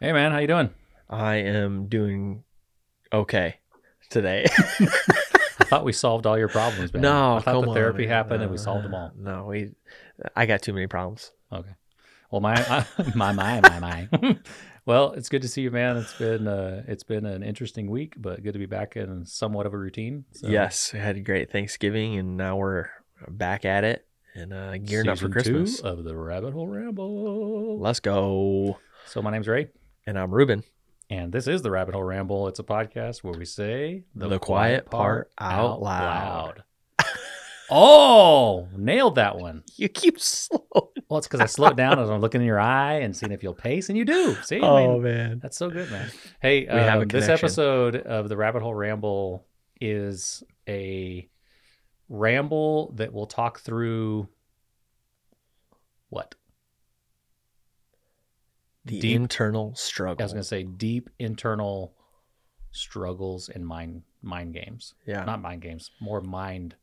Hey man, how you doing? I am doing okay today. I thought we solved all your problems, man. no, I thought the therapy happened no, and we solved them all. No, we. I got too many problems. Okay. Well, my I, my my my my. well, it's good to see you, man. It's been uh, it's been an interesting week, but good to be back in somewhat of a routine. So, Yes, we had a great Thanksgiving, and now we're back at it and uh, gearing up for season two Christmas. of the Rabbit Hole Ramble. Let's go. So my name's Ray, And I'm Ruben. and this is the Rabbit Hole Ramble. It's a podcast where we say The quiet part out loud. oh, nailed that one. You keep slow. Well, it's because I slowed down as I'm looking in your eye and seeing if you'll pace, and you do. See, I Oh mean, man. that's so good, man. Hey, um, this episode of the Rabbit Hole Ramble is a ramble that we'll talk through what The Deep- internal struggle. I was going to say deep internal struggles in mind mind games, yeah. not mind games, more mind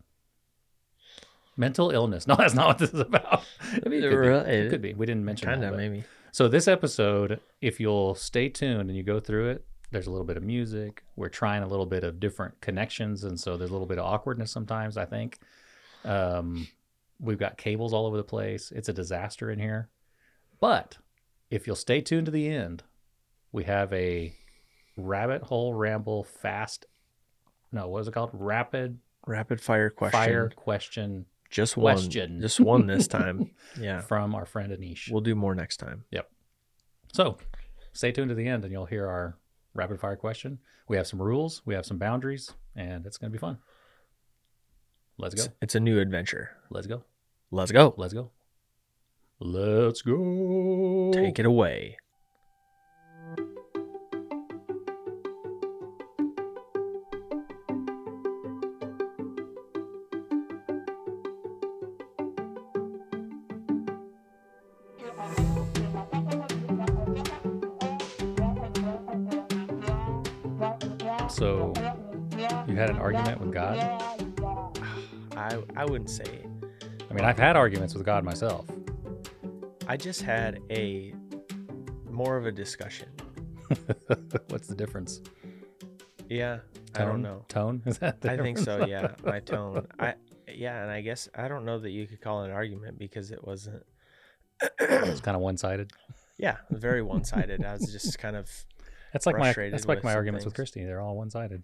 mental illness. No, that's not what this is about. I mean, it could, Really? be. It could be. We didn't mention Kind that, of maybe. So this episode, if you'll stay tuned and you go through it, there's a little bit of music. We're trying a little bit of different connections, and so there's a little bit of awkwardness sometimes. I think um, we've got cables all over the place. It's a disaster in here. But if you'll stay tuned to the end, we have a rabbit hole ramble fast. No, what is it called? Rapid Rapid fire question. fire question Just one. question. Just one this time. yeah. from our friend Aneesh. We'll do more next time. Yep. So stay tuned to the end and you'll hear our rapid fire question. We have some rules, we have some boundaries, and it's going to be fun. Let's go. It's, it's a new adventure. Let's go. Let's go. Let's go. Let's go. Take it away. So, you had an argument with God? I I wouldn't say. I mean, I've had arguments with God myself. I just had a more of a discussion. What's the difference? Yeah. I don't know. Tone? Is that the I think so. Yeah. My tone. I yeah, and I guess I don't know that you could call it an argument because it wasn't. it's kind of one sided. yeah, very one sided. I was just kind of. That's like my that's like my arguments with things. Christy. They're all one sided.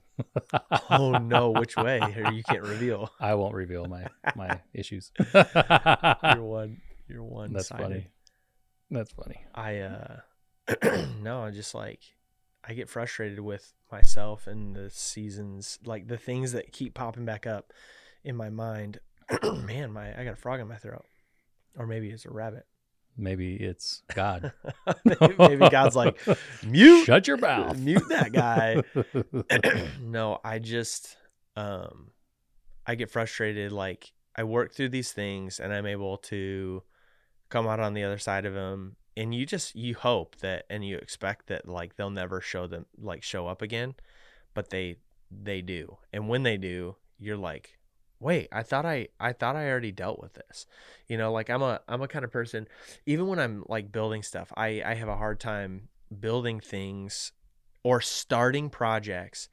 Oh no, which way? You can't reveal. I won't reveal my my issues. You're one. You're one. That's funny. That's funny. I uh no, I just like I get frustrated with myself and the seasons, like the things that keep popping back up in my mind. Man, my I got a frog in my throat. Or maybe it's a rabbit. Maybe it's God. maybe, maybe God's like, mute Shut your mouth. mute that guy. no, I just um I get frustrated like I work through these things and I'm able to come out on the other side of them and you just you hope that and you expect that like they'll never show them like show up again, but they they do. And when they do, you're like, "Wait, I thought I I thought I already dealt with this." You know, like I'm a I'm a kind of person even when I'm like building stuff, I I have a hard time building things or starting projects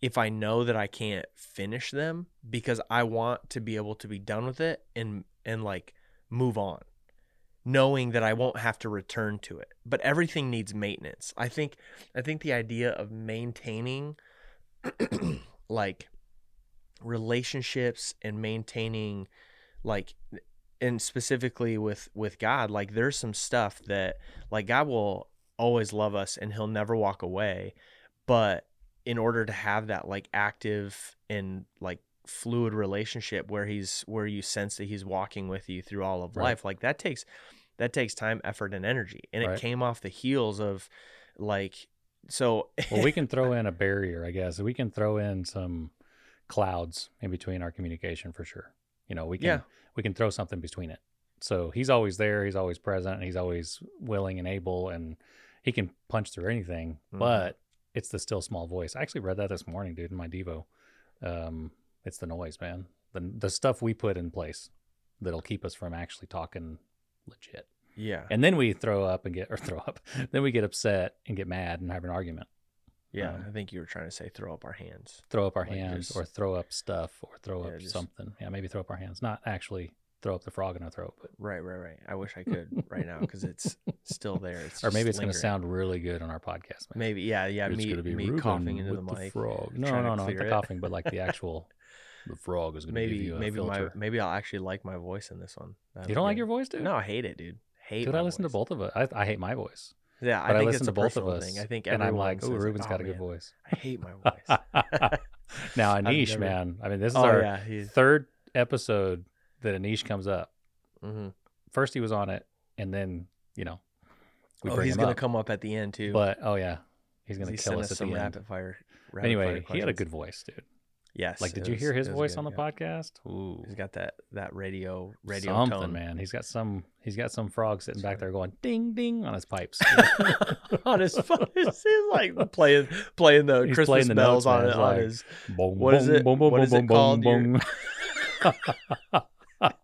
if I know that I can't finish them because I want to be able to be done with it and and like move on knowing that I won't have to return to it but everything needs maintenance. I think I think the idea of maintaining like relationships and maintaining like and specifically with with God like there's some stuff that like God will always love us and he'll never walk away but in order to have that like active and like fluid relationship where he's where you sense that he's walking with you through all of Right. life like that takes that takes time effort and energy and Right. it came off the heels of like so well, we can throw in a barrier, I guess. We can throw in some clouds in between our communication for sure. You know, we can Yeah. we can throw something between it. So he's always there, he's always present, and he's always willing and able, and he can punch through anything. Mhm. But it's the still small voice. I actually read that this morning, dude, in my Devo. Um, it's the noise, man. The the stuff we put in place that'll keep us from actually talking legit. Yeah. and then we throw up and get or throw up. Then we get upset and get mad and have an argument. Yeah. Um, I think you were trying to say throw up our hands. Throw up our Like hands just- or throw up stuff or throw Yeah, up just- something. Yeah, maybe throw up our hands. Not actually throw up the frog in our throat, but Right, right, right. I wish I could right now because it's still there. It's or maybe it's going to sound really good on our podcast. man. Maybe, yeah, yeah. It's me, be me coughing into the mic. frog. No, no, no, not the it. coughing, but like the actual. The frog is going to give Maybe, you a maybe my, filter. maybe I'll actually like my voice in this one. That'd you don't like good. your voice, dude? No, I hate it, dude. Hate. Dude, my I listen to both of us. I, I hate my voice, Yeah, but I I, think listen it's to both of us. thing. I think and I'm like, oh, Ruben's "Oh, got a good man, voice. I hate my voice. now, Aneesh, never- man. I mean, this is oh our yeah, third episode that Aneesh comes up. hmm First, he was on it, and then you know, we Oh, he's gonna up. come up at the end too. But oh yeah, he's gonna kill sent us at the end. rapid fire. rapid Anyway, fire he had a good voice, dude. Yes. Like, did you was- hear his voice good, on the yeah. podcast? Ooh, He's got that that radio radio something, tone. man. He's got some. He's got some frog sitting back there going ding ding on his pipes. on his phone. He's like playing playing the He's Christmas playing the bells notes, on, on like- his. Boom, What is boom, it- boom, boom, what is boom, it boom, called?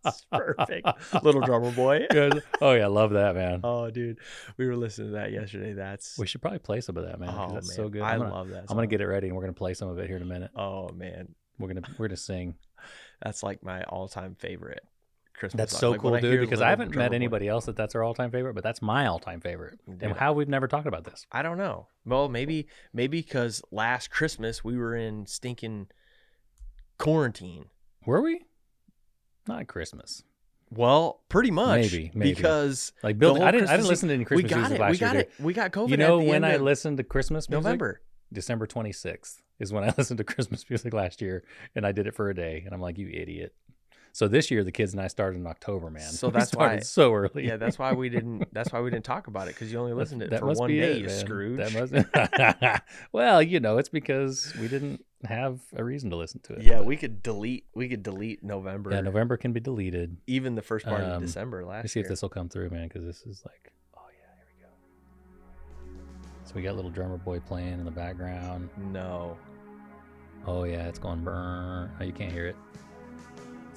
It's perfect. Little drummer boy. Oh yeah, love that man. Oh, dude, we were listening to that yesterday. That's We should probably play some of that, man. oh that's man, so good. I gonna, love that. I'm gonna get it ready, and we're gonna play some of it here in a minute. Oh man, We're gonna we're gonna sing. that's like my all-time favorite Christmas. That's song. so Like, cool, dude. hear Because I haven't met Boy- anybody else that that's their all time favorite, but that's my all time favorite. And how we've never talked about this. I don't know. Well, maybe maybe because last Christmas we were in stinking quarantine. Were we? Not Christmas. Well, pretty much. Maybe, maybe. because Like Bill, I didn't. I didn't listen to any we Christmas got music it. last We year. got dude. it. We got COVID. You know when I listened to Christmas music? November. December 26th is when I listened to Christmas music last year, and I did it for a day. And I'm like, you idiot. So this year, the kids and I started in October, man. So We that's why- so early. Yeah, that's why we didn't. That's why we didn't talk about it because you only listened to it that for one day, it, you. Scrooge. That must... well, you know, it's because we didn't have a reason to listen to it. yeah, but- we could delete. We could delete November. yeah. November can be deleted. even the first part of Um, December last Let's see year. if this will come through, man, because this is like, oh yeah, here we go. So we got little drummer boy playing in the background. No, Oh yeah, it's going burn. Oh, you can't hear it.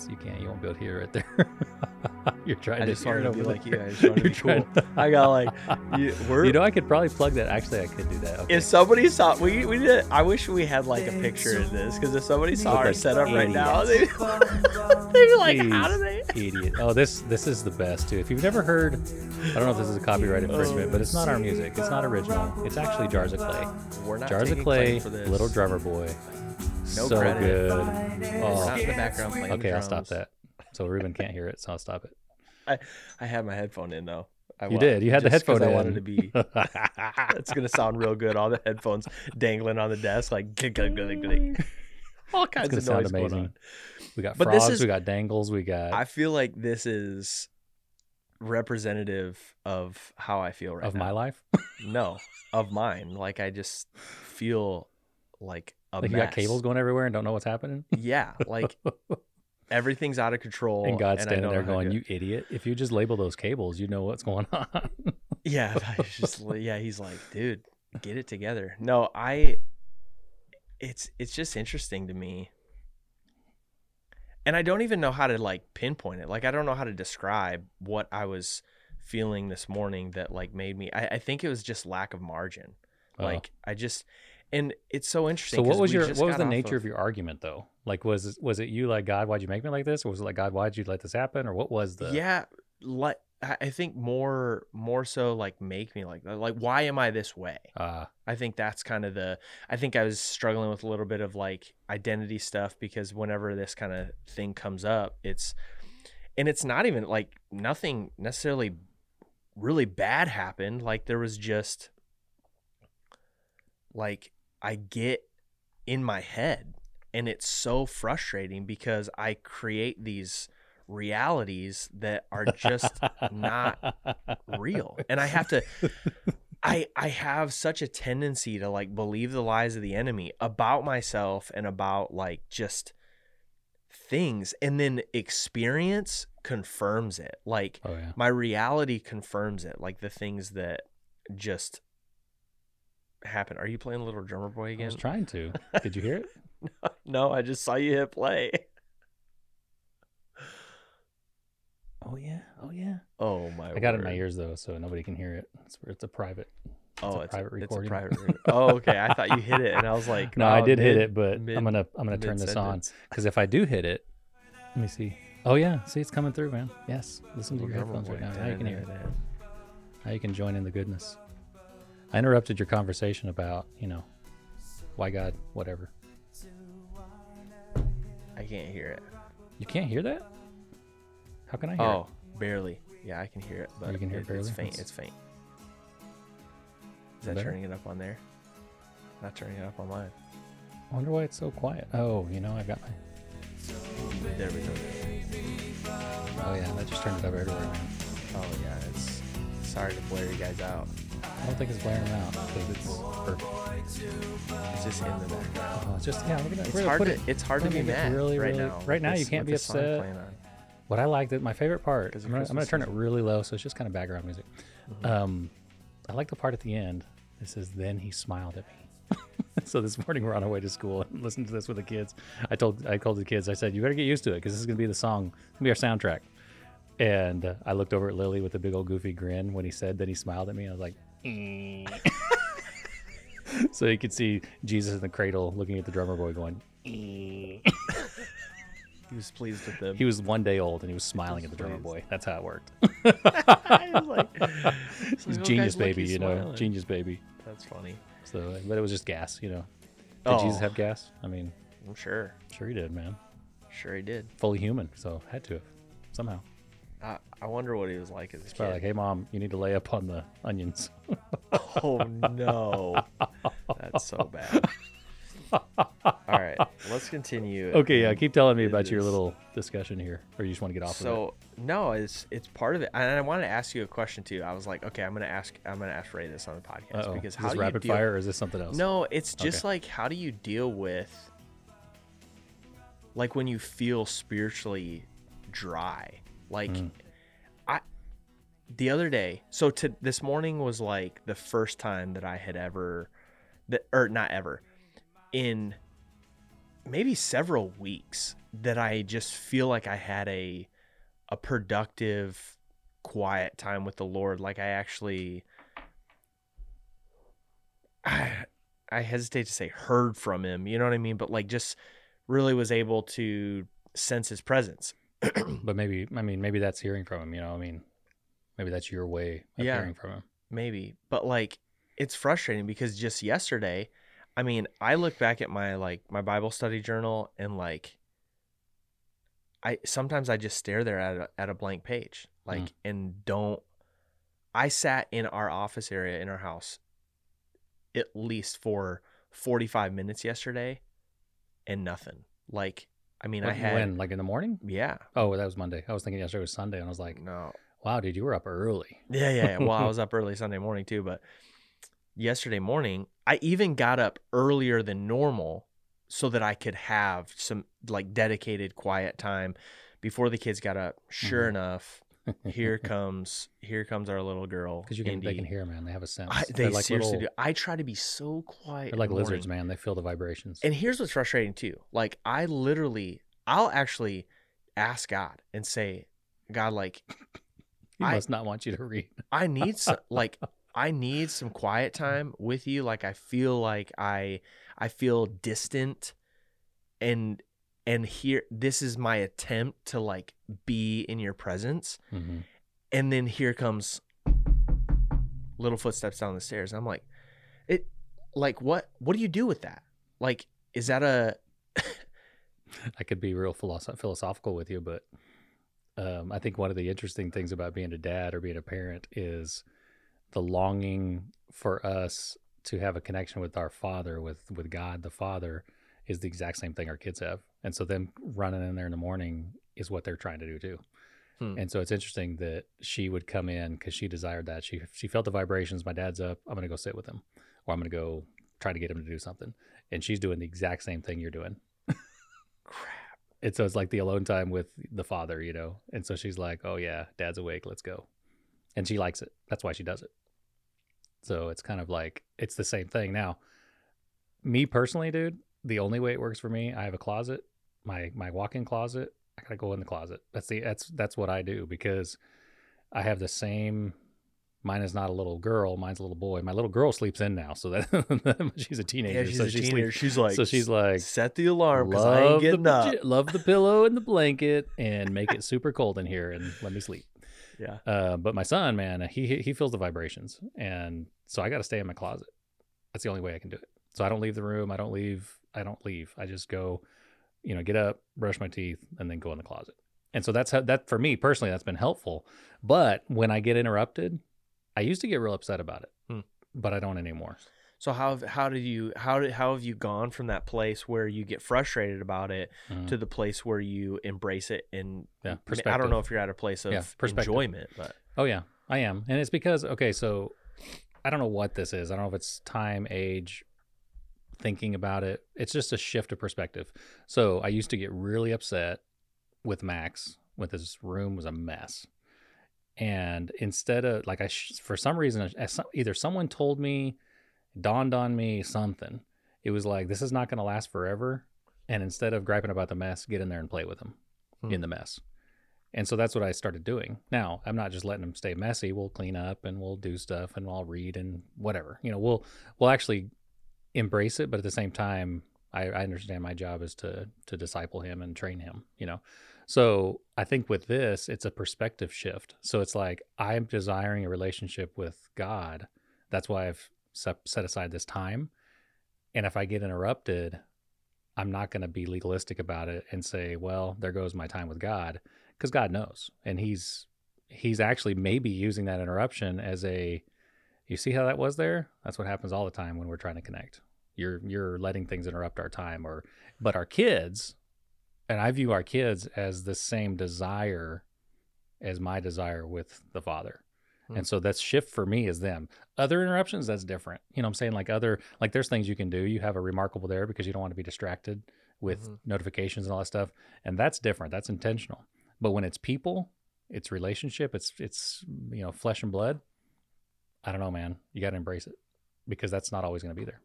So you can't. You won't be able to hear it there. You're trying I to just hear it to be over like you. there. I just wanted to be You're trying- cool. I got like, you, we're, You know, I could probably plug that. Actually, I could do that. Okay. if somebody saw we we did. I wish we had like a picture of this because if somebody saw our like setup right now, they'd, they'd be like, "How Jeez. do they?" Idiot. Oh, this this is the best too. If you've never heard, I don't know if this is a copyright infringement, but it's not our music. It's not original. It's actually Jars of Clay. We're not Jars of Clay, for this. Little Drummer Boy. No so credit. good. Oh, not in the background playing okay, I'll stop that. So Ruben can't hear it, so I'll stop it. I I had my headphone in though. I You did. You had the just 'cause headphone I wanted in. to be. It's gonna sound real good. All the headphones dangling on the desk, like glink, glink, glink, glink. all kinds gonna of sound noise amazing. going on. we got But this frogs. is- we got dangles. We got I feel like this is representative of how I feel right now. of now. my life. No, of mine. Like I just feel like like you got cables going everywhere and don't know what's happening. Yeah, like everything's out of control. and God's I standing there know how to going, "You idiot! If you just label those cables, you know what's going on." Yeah, just yeah. He's like, dude, get it together. No, I. It's it's just interesting to me. And I don't even know how to like pinpoint it. Like I don't know how to describe what I was feeling this morning that like made me. I, I think it was just lack of margin. Oh. Like I just, and it's so interesting. so what was your what was the nature of, your argument though? Like was it- was it you like God, why'd you make me like this, or was it like God, why'd you let this happen, or what was the? yeah like i I think more more so like make me like that like why am i this way Uh, i think that's kind of the i think i was struggling with a little bit of like identity stuff because whenever this kind of thing comes up it's and it's not even like nothing necessarily really bad happened like there was just like i get in my head and it's so frustrating because i create these realities that are just not real. And i have to i i have such a tendency to like believe the lies of the enemy about myself and about like just things. And then experience confirms it. Like Oh yeah. my reality confirms it. Like the things that just happen are you playing little drummer boy again? I was trying to. Did you hear it? no i just saw you hit play Oh yeah. Oh yeah. Oh my! I got it in my ears though, so nobody can hear it. It's, it's a private. Oh, a private recording. It's a private. re- oh, okay. I thought you hit it, and I was like, No, I oh, did hit it, but mid- I'm gonna I'm gonna turn this on because if I do hit it, let me see. Oh yeah, see it's coming through, man. Yes, listen to your headphones right now. Now you can hear it. Now you can join in the goodness. I interrupted your conversation about you know why God, whatever. I can't hear it. You can't hear that? How can I hear oh, it? Oh, barely. Yeah, I can hear it, but You can hear it It's barely? faint. It's faint. Is that Better? turning it up on there? Not turning it up on mine. I wonder why it's so quiet. Oh, you know I've got my. There we go. Oh yeah, that just turned it up everywhere, man. Oh yeah, it's sorry to blare you guys out. I don't think it's blaring out because it's perfect. It's just in the background. Oh, it's just yeah. We're gonna, It's we're hard to it. it's hard to be mad really, right really- now. right now you can't be upset. What I liked it, my favorite part. I'm gonna, I'm gonna turn it really low, so it's just kind of background music. Mm-hmm. Um, I like the part at the end. It says, "Then he smiled at me." so this morning we're on our way to school and listening to this with the kids. I told I told the kids, I said, "You better get used to it because this is gonna be the song, it's gonna be our soundtrack." And uh, I looked over at Lily with a big old goofy grin when he said that he smiled at me. I was like. so you could see Jesus in the cradle looking at the drummer boy going. "Eh." He was pleased with them. He was one day old and he was smiling at the drummer boy. That's how it worked. Was like, it's He's like, "Oh, genius guys, baby, he's you know, smiling." genius baby. That's funny. So, but it was just gas, you know. Did Jesus Oh. have gas? I mean, I'm sure. sure he did, man. Sure he did. Fully human, so had to have somehow. I, I wonder what he was like as a It's probably like, kid. hey mom, you need to lay up on the onions. Oh no, that's so bad. All right, let's continue. okay, yeah, keep telling me about your little discussion here, or you just want to get off of it. So no, it's it's part of it, and I wanted to ask you a question too. I was like, okay, I'm gonna ask I'm gonna ask Ray this on the podcast Uh-oh. because is how this do rapid you deal, fire or is this something else? No, it's just Okay. like how do you deal with like when you feel spiritually dry? Like Mm. I the other day, so to this morning was like the first time that I had ever that or not ever in maybe several weeks that I just feel like I had a a productive quiet time with the Lord like I actually I, I hesitate to say heard from him, you know what I mean, but like just really was able to sense his presence. But maybe, I mean, maybe that's hearing from him. You know, I mean, maybe that's your way of Yeah. hearing from him. maybe but like it's frustrating because just yesterday i mean i look back at my like my bible study journal and like i sometimes i just stare there at a, at a blank page like Mm. and don't i sat in our office area in our house at least for 45 minutes yesterday and nothing like i mean i had when, like in the morning? yeah Oh, that was Monday. I was thinking yesterday was Sunday, and I was like, no wow, dude, you were up early. Yeah, yeah. yeah. Well, I was up early Sunday morning too, but yesterday morning, I even got up earlier than normal so that I could have some like dedicated quiet time before the kids got up. Sure Mhm. enough, here comes here comes our little girl. Because you can, they can hear, man. They have a sense. I, They're like seriously little, do. I try to be so quiet. They're like lizards, morning. man. They feel the vibrations. And here's what's frustrating too. Like I literally, I'll actually ask God and say, God, like he I- must not want you to read. I need some like I need some quiet time with you. Like I feel like I I feel distant and and here this is my attempt to like be in your presence. hmm And then here comes little footsteps down the stairs. And I'm like, it like what what do you do with that? Like, is that a I could be real philosoph- philosophical with you, but um, I think one of the interesting things about being a dad or being a parent is the longing for us to have a connection with our father, with with God the Father, is the exact same thing our kids have. And so them running in there in the morning is what they're trying to do too. Hmm. And so it's interesting that she would come in because she desired that. She she felt the vibrations. My dad's up. I'm gonna go sit with him, or I'm gonna go try to get him to do something. And she's doing the exact same thing you're doing. crap? And so it's like the alone time with the father, you know. And so she's like, "Oh yeah, dad's awake. Let's go." And she likes it. That's why she does it. So it's kind of like it's the same thing. Now, me personally, dude, the only way it works for me, I have a closet, my my walk-in closet. I gotta go in the closet. That's the that's that's what I do because I have the same. Mine is not a little girl. Mine's a little boy. My little girl sleeps in now, so that she's a teenager. Yeah, she's so a she teenager. sleeps. she's like, so she's like, set the alarm because I ain't love the up. love the pillow and the blanket, and make it super cold in here, and let me sleep. Yeah. Uh, but my son, man, he he he feels the vibrations, and so I got to stay in my closet. That's the only way I can do it. So I don't leave the room. I don't leave. I don't leave. I just go, you know, get up, brush my teeth, and then go in the closet. And so that's how that for me personally, that's been helpful. But when I get interrupted, I used to get real upset about it, Hmm. but I don't anymore. So how how did you how did how have you gone from that place where you get frustrated about it Mhm. to the place where you embrace it and Yeah, I don't know if you're at a place of Yeah, enjoyment, but Oh yeah, I am, and it's because okay, so I don't know what this is. I don't know if it's time, age, thinking about it. It's just a shift of perspective. So I used to get really upset with Max with his room was a mess, and instead of like I sh- for some reason either someone told me, dawned on me something. It was like this is not going to last forever, and instead of griping about the mess, get in there and play with him Hmm. in the mess. And so that's what I started doing. Now, I'm not just letting them stay messy. We'll clean up and we'll do stuff and I'll read and whatever. You know, we'll we'll actually embrace it, but at the same time, I, I understand my job is to to disciple him and train him, you know. So I think with this, it's a perspective shift. So it's like I'm desiring a relationship with God. That's why I've set, aside this time. And if I get interrupted, I'm not going to be legalistic about it and say, well, there goes my time with God because God knows. And he's he's actually maybe using that interruption as a you see how that was there? That's what happens all the time when we're trying to connect. You're you're letting things interrupt our time or but our kids and I view our kids as the same desire as my desire with the Father. Hmm. And so that shift for me is them. Other interruptions, that's different. You know what I'm saying? Like other like there's things you can do. You have a remarkable there because you don't want to be distracted with Mhm. notifications and all that stuff. And that's different. That's intentional. But when it's people, it's relationship, it's it's you know, flesh and blood. I don't know, man. You got to embrace it because that's not always going to be there.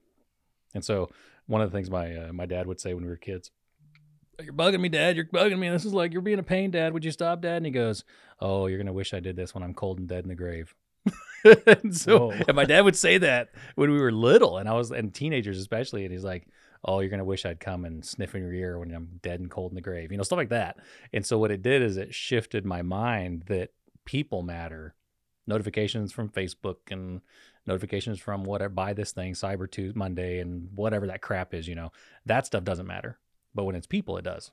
And so one of the things my uh, my dad would say when we were kids, "You're bugging me, Dad. You're bugging me. This is like you're being a pain, Dad. Would you stop, Dad?" And he goes, "Oh, you're gonna wish I did this when I'm cold and dead in the grave." and so, Whoa. and my dad would say that when we were little, and I was and teenagers especially, and he's like, "Oh, you're gonna wish I'd come and sniff in your ear when I'm dead and cold in the grave," you know, stuff like that. And so what it did is it shifted my mind that people matter. Notifications from Facebook and notifications from whatever buy this thing cyber tuesday monday and whatever that crap is you know that stuff doesn't matter. But when it's people it does.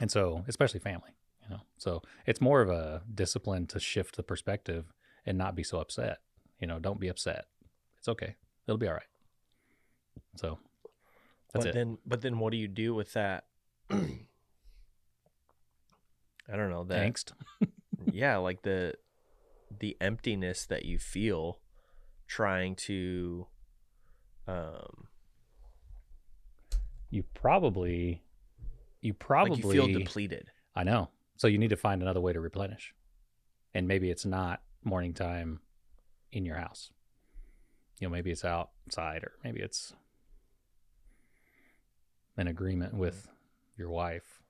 And so especially family you know. So it's more of a discipline to shift the perspective and not be so upset you know don't be upset. It's okay. It'll be all right. So that's but it. then but then what do you do with that? I don't know that angst? Yeah, like the the emptiness that you feel trying to um you probably you probably like you feel depleted. I know. So you need to find another way to replenish. And maybe it's not morning time in your house. You know, maybe it's outside or maybe it's an agreement with your wife,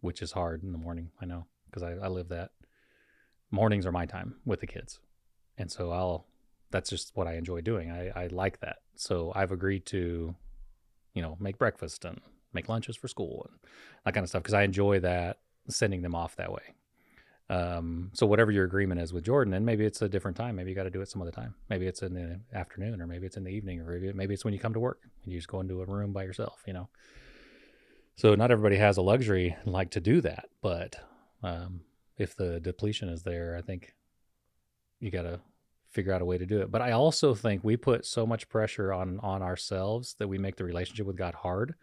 which is hard in the morning. I know because I, I live that. Mornings are my time with the kids. And so I'll, that's just what I enjoy doing. I, I like that. So I've agreed to, you know, make breakfast and make lunches for school and that kind of stuff because I enjoy that sending them off that way. Um, so whatever your agreement is with Jordan, and maybe it's a different time. Maybe you got to do it some other time. Maybe it's in the afternoon, or maybe it's in the evening, or maybe, it's when you come to work and you just go into a room by yourself. You know. So not everybody has a luxury like to do that, but um, if the depletion is there, I think you got to figure out a way to do it. But I also think we put so much pressure on on ourselves that we make the relationship with God hard,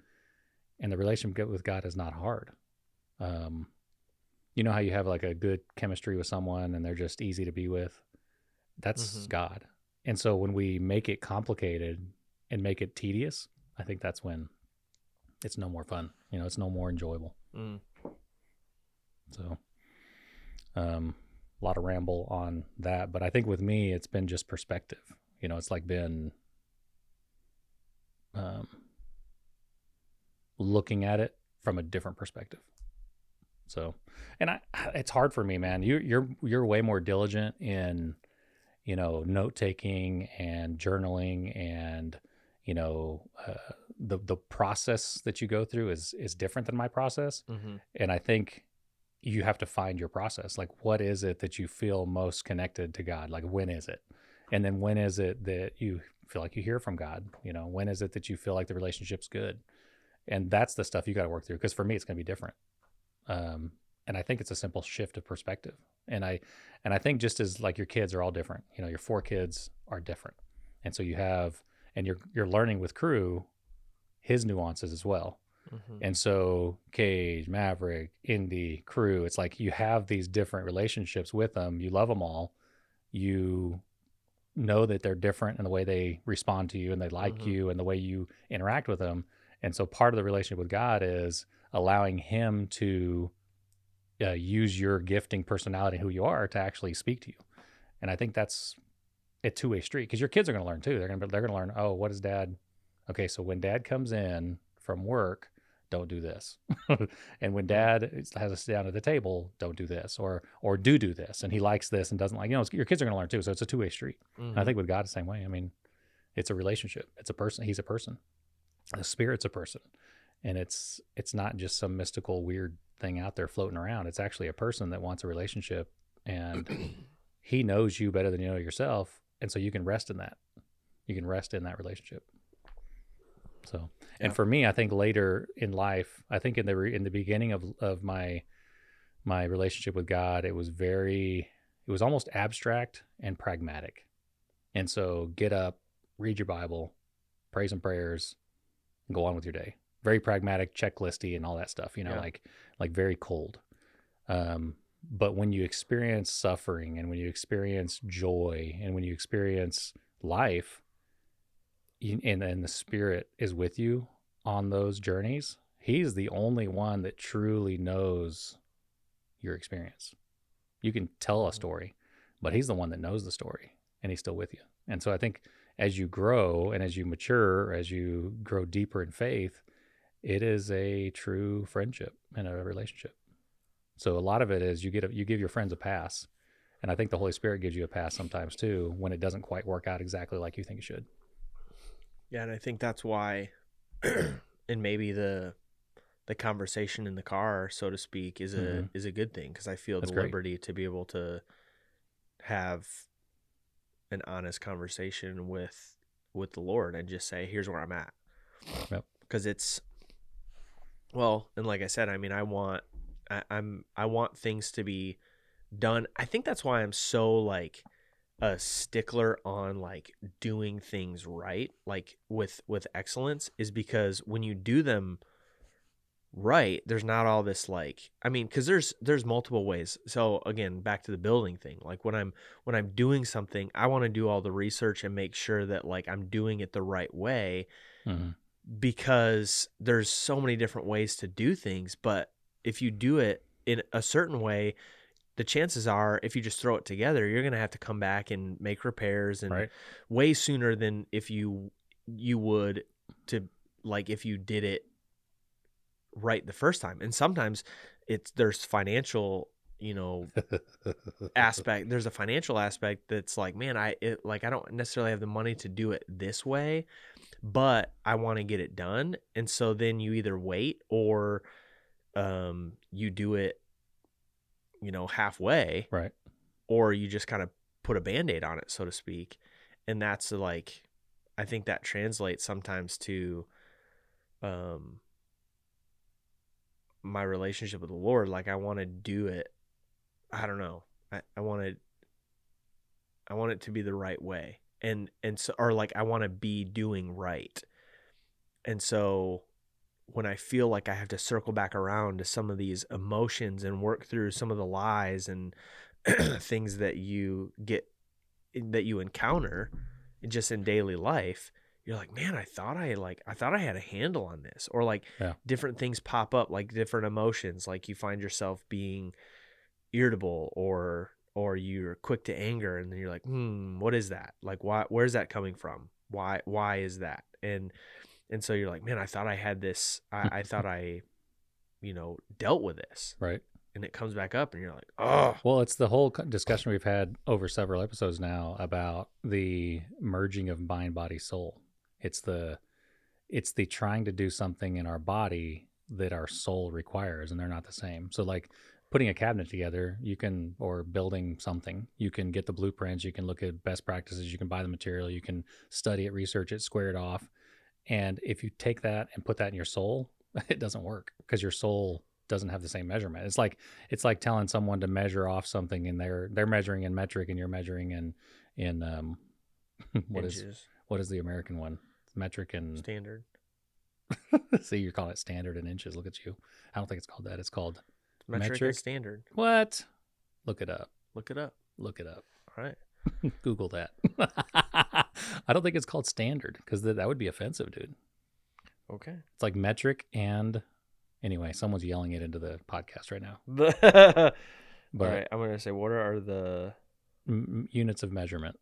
and the relationship with God is not hard. Um, you know how you have like a good chemistry with someone and they're just easy to be with. That's Mhm. God. And so when we make it complicated and make it tedious, I think that's when it's no more fun. You know, it's no more enjoyable. Mm. So, um, a lot of ramble on that, but I think with me, it's been just perspective. You know, it's like been um, looking at it from a different perspective. So, and I, it's hard for me, man. You, you're you're way more diligent in, you know, note taking and journaling, and you know, uh, the the process that you go through is is different than my process. Mm-hmm. And I think you have to find your process. Like, what is it that you feel most connected to God? Like, when is it? And then when is it that you feel like you hear from God? You know, when is it that you feel like the relationship's good? And that's the stuff you got to work through. Because for me, it's going to be different. Um, and I think it's a simple shift of perspective. And I, and I think just as like your kids are all different, you know, your four kids are different, and so you have, and you're you're learning with crew, his nuances as well. Mm-hmm. And so Cage, Maverick, Indy, Crew, it's like you have these different relationships with them. You love them all. You know that they're different in the way they respond to you and they like Mhm. you and the way you interact with them. And so part of the relationship with God is allowing him to uh, use your gifting personality, who you are, to actually speak to you. And I think that's a two way street because your kids are going to learn too. They're going to they're going to learn. Oh, what is dad? Okay, so when dad comes in from work, don't do this. and when dad has us down at the table, don't do this, or or do do this, and he likes this and doesn't like. You know, your kids are going to learn too. So it's a two way street. Mm-hmm. And I think with God the same way. I mean, it's a relationship. It's a person. He's a person. The spirit's a person, and it's it's not just some mystical weird thing out there floating around. It's actually a person that wants a relationship, and he knows you better than you know yourself, and so you can rest in that. You can rest in that relationship. So, and Yeah. for me, I think later in life, I think in the re- in the beginning of of my my relationship with God, it was very it was almost abstract and pragmatic. And so get up, read your Bible, pray some prayers, and go on with your day. Very pragmatic, checklisty and all that stuff, you know, Yeah. like like very cold. Um, but when you experience suffering and when you experience joy and when you experience life and, and the spirit is with you on those journeys, he's the only one that truly knows your experience. You can tell a mm. story, but he's the one that knows the story and he's still with you. And so I think as you grow and as you mature, as you grow deeper in faith, it is a true friendship and a relationship. So a lot of it is you get a, you give your friends a pass, and I think the Holy Spirit gives you a pass sometimes too when it doesn't quite work out exactly like you think it should. Yeah, and I think that's why, and maybe the the conversation in the car, so to speak, is a Mhm. is a good thing because I feel That's the great. liberty to be able to have an honest conversation with with the Lord and just say, "Here's where I'm at," Yep. because it's well, and like I said, I mean, I want I, I'm I want things to be done. I think that's why I'm so like a stickler on like doing things right like with with excellence is because when you do them right there's not all this like i mean because there's there's multiple ways so again back to the building thing like when i'm when i'm doing something i want to do all the research and make sure that like i'm doing it the right way Mhm. because there's so many different ways to do things but if you do it in a certain way the chances are if you just throw it together you're going to have to come back and make repairs and Right. way sooner than if you you would to like if you did it right the first time and sometimes it's there's financial you know aspect there's a financial aspect that's like man i it, like i don't necessarily have the money to do it this way but i want to get it done and so then you either wait or um you do it you know halfway right. or you just kind of put a band-aid on it so to speak. And that's like i think that translates sometimes to um my relationship with the lord. Like i want to do it i don't know i, I want to i want it to be the right way. And and so or like i want to be doing right. And so when i feel like i have to circle back around to some of these emotions and work through some of the lies and things that you get that you encounter just in daily life you're like man i thought i like i thought i had a handle on this. Or like Yeah. different things pop up like different emotions like you find yourself being irritable or or you're quick to anger and then you're like hmm what is that? Like why where's that coming from? Why why is that? And and so you're like man i thought i had this i, I thought i you know dealt with this Right. and it comes back up and you're like, oh, Well, it's the whole discussion we've had over several episodes now about the merging of mind, body, soul. It's the it's the trying to do something in our body that our soul requires and they're not the same. So like putting a cabinet together, you can or building something, you can get the blueprints, you can look at best practices, you can buy the material, you can study it, research it, square it off. And if you take that and put that in your soul, it doesn't work because your soul doesn't have the same measurement. It's like it's like telling someone to measure off something and they're they're measuring in metric and you're measuring in in um what is inches, what is the American one? Metric and standard. see you're calling it standard in inches. Look at you. I don't think it's called that. It's called Metric, Metric? and standard. what? Look it up. Look it up. Look it up. All right. Google that. I don't think it's called standard because that, that would be offensive, dude. Okay. It's like metric and anyway, someone's yelling it into the podcast right now. But right. I'm gonna say, what are the m- units of measurement.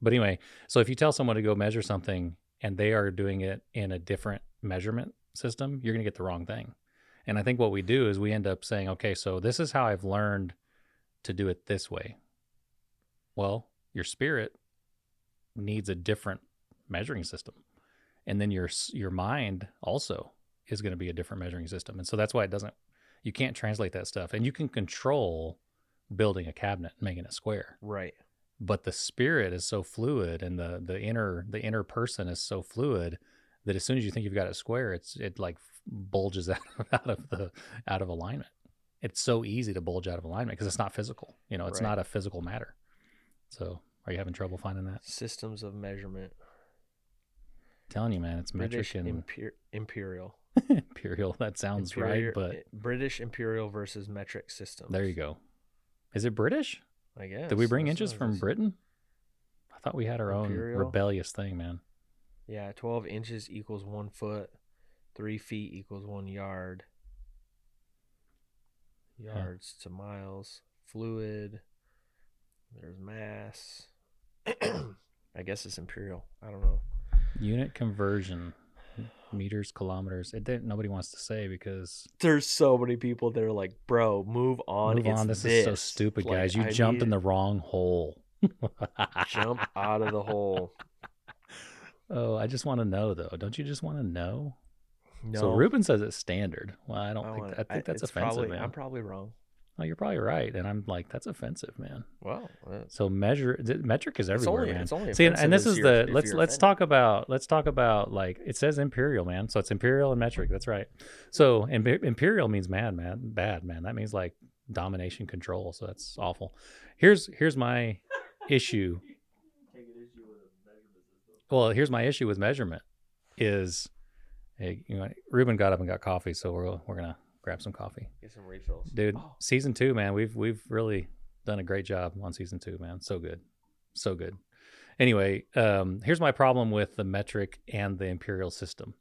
But anyway, so if you tell someone to go measure something and they are doing it in a different measurement system, you're going to get the wrong thing. And I think what we do is we end up saying, okay, so this is how I've learned to do it this way. Well, your spirit needs a different measuring system. And then your your mind also is going to be a different measuring system. And so that's why it doesn't you can't translate that stuff. And you can control building a cabinet and making it square right? but the spirit is so fluid and the the inner the inner person is so fluid that as soon as you think you've got it square it's it like bulges out, of, out of the out of alignment it's so easy to bulge out of alignment because it's not physical you know it's Right. not a physical matter so are you having trouble finding that Systems of measurement. telling you man it's metric and imper- imperial. imperial that sounds Imperial- right but eh, British imperial versus metric systems. there you go is it british I guess. did we bring inches from is. britain i thought we had our own rebellious thing man Yeah, 12 inches equals one foot. Three feet equals one yard. Yards to miles. Fluid. There's mass. I guess it's imperial. I don't know. Unit conversion, meters, kilometers. It didn't. Nobody wants to say because There's so many people that are like, bro, move on. move on. This, is so stupid, Like, guys. You I jumped in the wrong hole. jump out of the hole. Oh, I just want to know though. Don't you just want to know? No. So Ruben says it's standard. Well, I don't I think. wanna- I think that's it's offensive, probably, man. I'm probably wrong. Oh, you're probably right, and I'm like, that's offensive, man. It's, So measure metric is everywhere, only man. it's only See, and, and this is the let's let's offended. talk about let's talk about like it says imperial, man. So it's imperial and metric. That's right. So im- imperial means mad, man, bad, man. That means like domination, control. So that's awful. Here's here's my issue. Well, here's my issue with measurement is, hey, you know, Ruben got up and got coffee, so we're we're gonna grab some coffee, Get some refills. dude. Oh. Season two, man, we've we've really done a great job on season two, man. So good, so good. Anyway, um, here's my problem with the metric and the imperial system.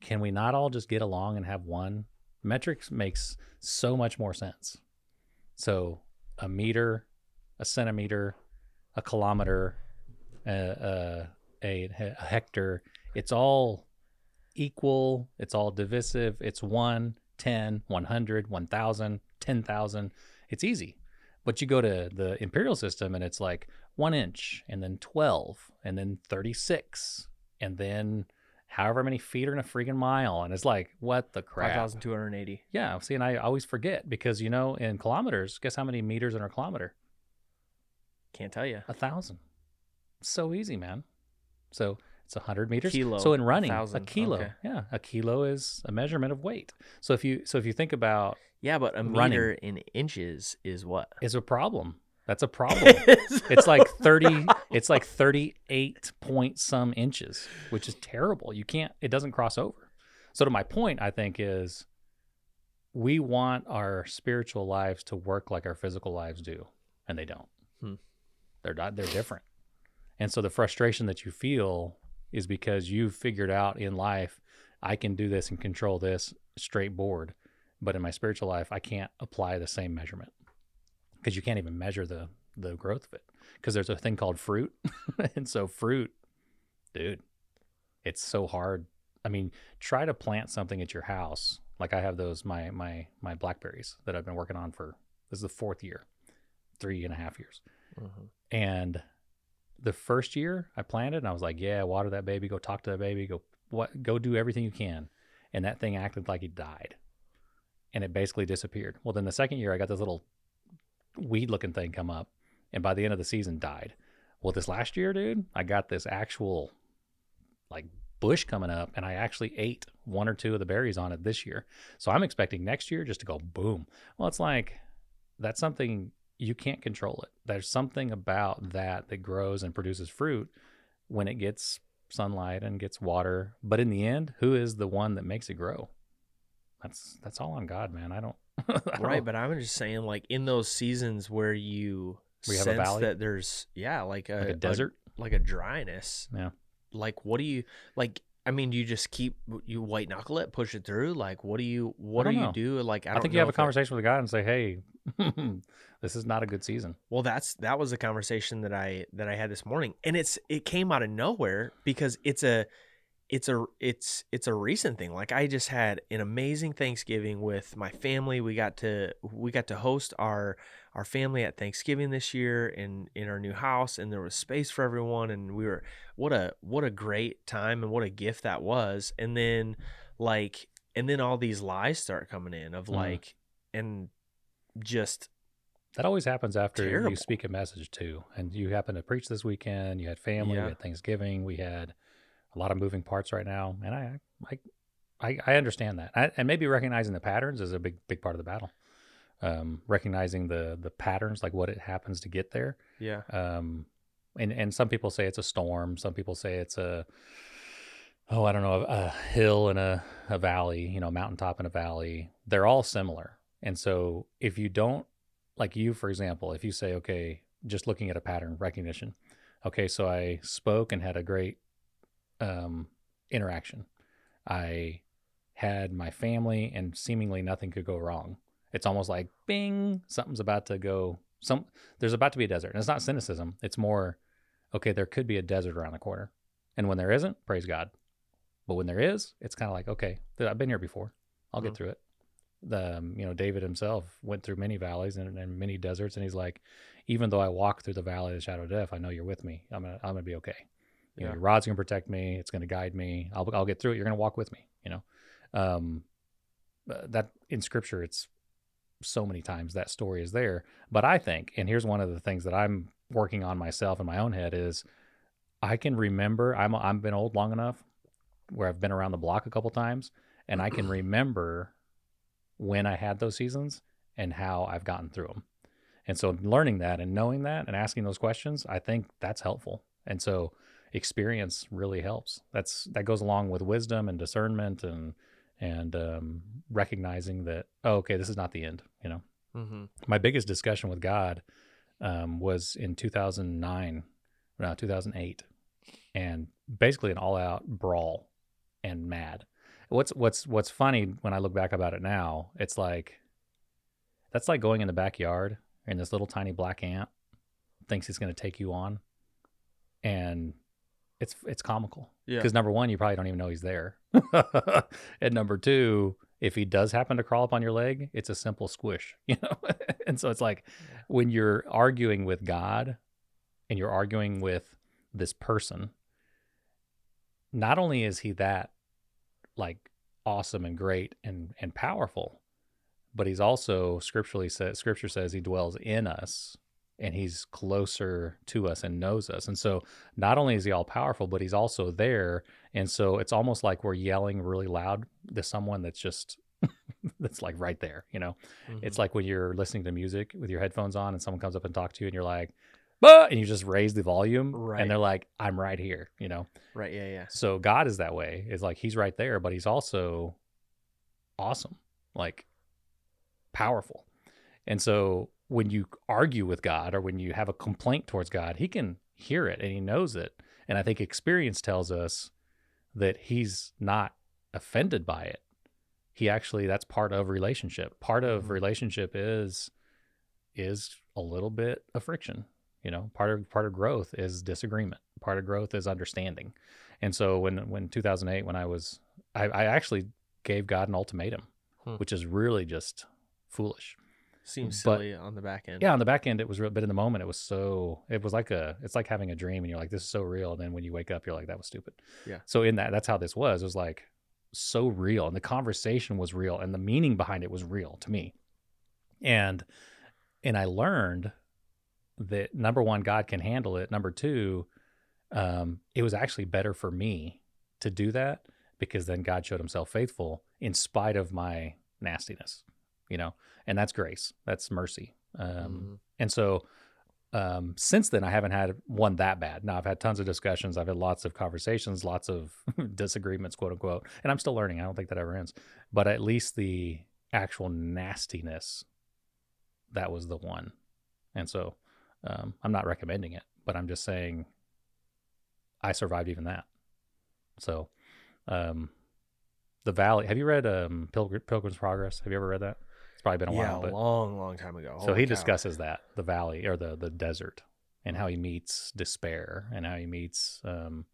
Can we not all just get along and have one? Metrics makes so much more sense. So a meter, a centimeter, a kilometer, uh, uh, a, a hectare, it's all equal. It's all divisive. It's 1, 10, 100, 1,000, 10,000. It's easy. But you go to the imperial system and it's like one inch and then 12 and then 36 and then however many feet are in a freaking mile. And it's like, what the crap? 5,280. Yeah. See, and I always forget because, you know, in kilometers, guess how many meters in a kilometer? Can't tell you. A thousand. So easy, man. So it's a hundred meters. Kilo, So in running, a, thousand, kilo. okay. Yeah, a kilo is a measurement of weight. So if you so if you think about Yeah, but a Running. meter in inches is what? is a problem. That's a problem. it's like thirty. It's like thirty-eight point some inches, which is terrible. You can't. It doesn't cross over. So to my point, I think is we want our spiritual lives to work like our physical lives do, and they don't. Hmm. They're not. They're different. And so the frustration that you feel is because you've figured out in life, I can do this and control this straight board, but in my spiritual life, I can't apply the same measurement because you can't even measure the the growth of it because there's a thing called fruit and so fruit dude it's so hard i mean try to plant something at your house Like I have those my my my blackberries that I've been working on for this is the fourth year, three and a half years. Mhm. And the first year I planted, and I was like, "Yeah, water that baby. Go talk to that baby. Go what? Go do everything you can." And that thing acted like it died, and it basically disappeared. Well, then the second year I got this little weed-looking thing come up, and by the end of the season died. Well, this last year, dude, I got this actual like bush coming up, and I actually ate one or two of the berries on it this year. So I'm expecting next year just to go boom. Well, it's like that's something you can't control it. There's something about that that grows and produces fruit when it gets sunlight and gets water. But in the end, who is the one that makes it grow? That's that's all on God, man. I don't, I don't right know. but i'm just saying like in those seasons where you Where you have a sense valley? that there's yeah like a, like a desert. like a dryness Yeah. like what do you like i mean do you just keep you white knuckle it push it through like what do you what do don't you do? Like i, I, think you have a it- conversation with guy and say, "Hey, this is not a good season." well that's that was a conversation that i that i had this morning and it's it came out of nowhere because it's a it's a it's it's a recent thing. Like i just had an amazing thanksgiving with my family. We got to we got to host our our family at thanksgiving this year in in our new house and there was space for everyone and we were what a what a great time and what a gift that was and then like and then all these lies start coming in of Mhm. like and just That always happens after Terrible. you speak a message too, and you happen to preach this weekend. You had family, Yeah. we had Thanksgiving, we had a lot of moving parts right now, and I, I, I, I understand that, I, and maybe recognizing the patterns is a big, big part of the battle. Um, recognizing the the patterns, like what it happens to get there. yeah Um, and and some people say it's a storm. Some people say it's a oh I don't know a, a hill and a, a valley. You know, a mountaintop and a valley. They're all similar. And so if you don't like you, for example, if you say okay, just looking at a pattern recognition. Okay, so I spoke and had a great um, interaction. I had my family, and seemingly nothing could go wrong. It's almost like bing, something's about to go. Some there's about to be a desert, and it's not cynicism. It's more, okay, there could be a desert around the corner, and when there isn't, praise God. But when there is, it's kind of like, okay, I've been here before. I'll Mhm. get through it. The um, you know David himself went through many valleys and, and many deserts, and he's like, even though I walk through the valley of the shadow of death, I know you're with me. I'm gonna I'm gonna be okay. You know, your rod's gonna protect me. It's gonna guide me. I'll I'll get through it. You're gonna walk with me. You know, um, uh, that in scripture, it's so many times that story is there. But I think, and here's one of the things that I'm working on myself in my own head is, I can remember. I'm I've been old long enough where I've been around the block a couple times, and I can remember when I had those seasons and how I've gotten through them. And so learning that and knowing that and asking those questions, I think that's helpful. And so experience really helps. That's that goes along with wisdom and discernment and and um, recognizing that oh, okay, this is not the end. You know, mm-hmm. my biggest discussion with God um, was in 2009, no, 2008, and basically an all-out brawl and mad. What's what's what's funny when I look back about it now, it's like that's like going in the backyard and this little tiny black ant thinks he's going to take you on, and it's it's comical yeah because number one, you probably don't even know he's there, and number two, if he does happen to crawl up on your leg, it's a simple squish, you know. and so it's like when you're arguing with God, and you're arguing with this person. Not only is he that like awesome and great and and powerful, but he's also scripturally says scripture says he dwells in us and he's closer to us and knows us. And so not only is he all powerful, but he's also there. And so it's almost like we're yelling really loud to someone that's just that's like right there, you know. It's mm-hmm. like when you're listening to music with your headphones on and someone comes up and talks to you and you're like, but and you just raise the volume Right. and they're like, I'm right here, you know. right yeah yeah So God is that way. It's like he's right there, but he's also awesome, like powerful. And so when you argue with God or when you have a complaint towards God, he can hear it and he knows it. And I think experience tells us that he's not offended by it. He actually that's part of relationship. Part of Mhm. relationship is is a little bit of friction. You know, part of part of growth is disagreement. Part of growth is understanding. And so when when 2008 when I was I, I actually gave God an ultimatum. Hmm. which is really just foolish. Seems But- silly on the back end. Yeah, on the back end, it was real, but in the moment, it was so. It was like a. It's like having a dream, and you're like, "This is so real." And then when you wake up, you're like, "That was stupid." Yeah. So in that, that's how this was. It was like so real, and the conversation was real, and the meaning behind it was real to me. And and I learned that number one, God can handle it. Number two, um, it was actually better for me to do that because then God showed Himself faithful in spite of my nastiness. You know, and that's grace. That's mercy. Um, Mhm. and so um, since then, I haven't had one that bad. Now I've had tons of discussions. I've had lots of conversations, lots of disagreements, quote unquote. And I'm still learning. I don't think that ever ends. But at least the actual nastiness, that was the one. And so um, I'm not recommending it, but I'm just saying I survived even that. So um, the Valley. Have you read um, Pilgr- Pilgrim's Progress? Have you ever read that? It's probably been a yeah, while, But, a long, long time ago. so he cow. discusses that the valley or the the desert and how he meets despair and how he meets um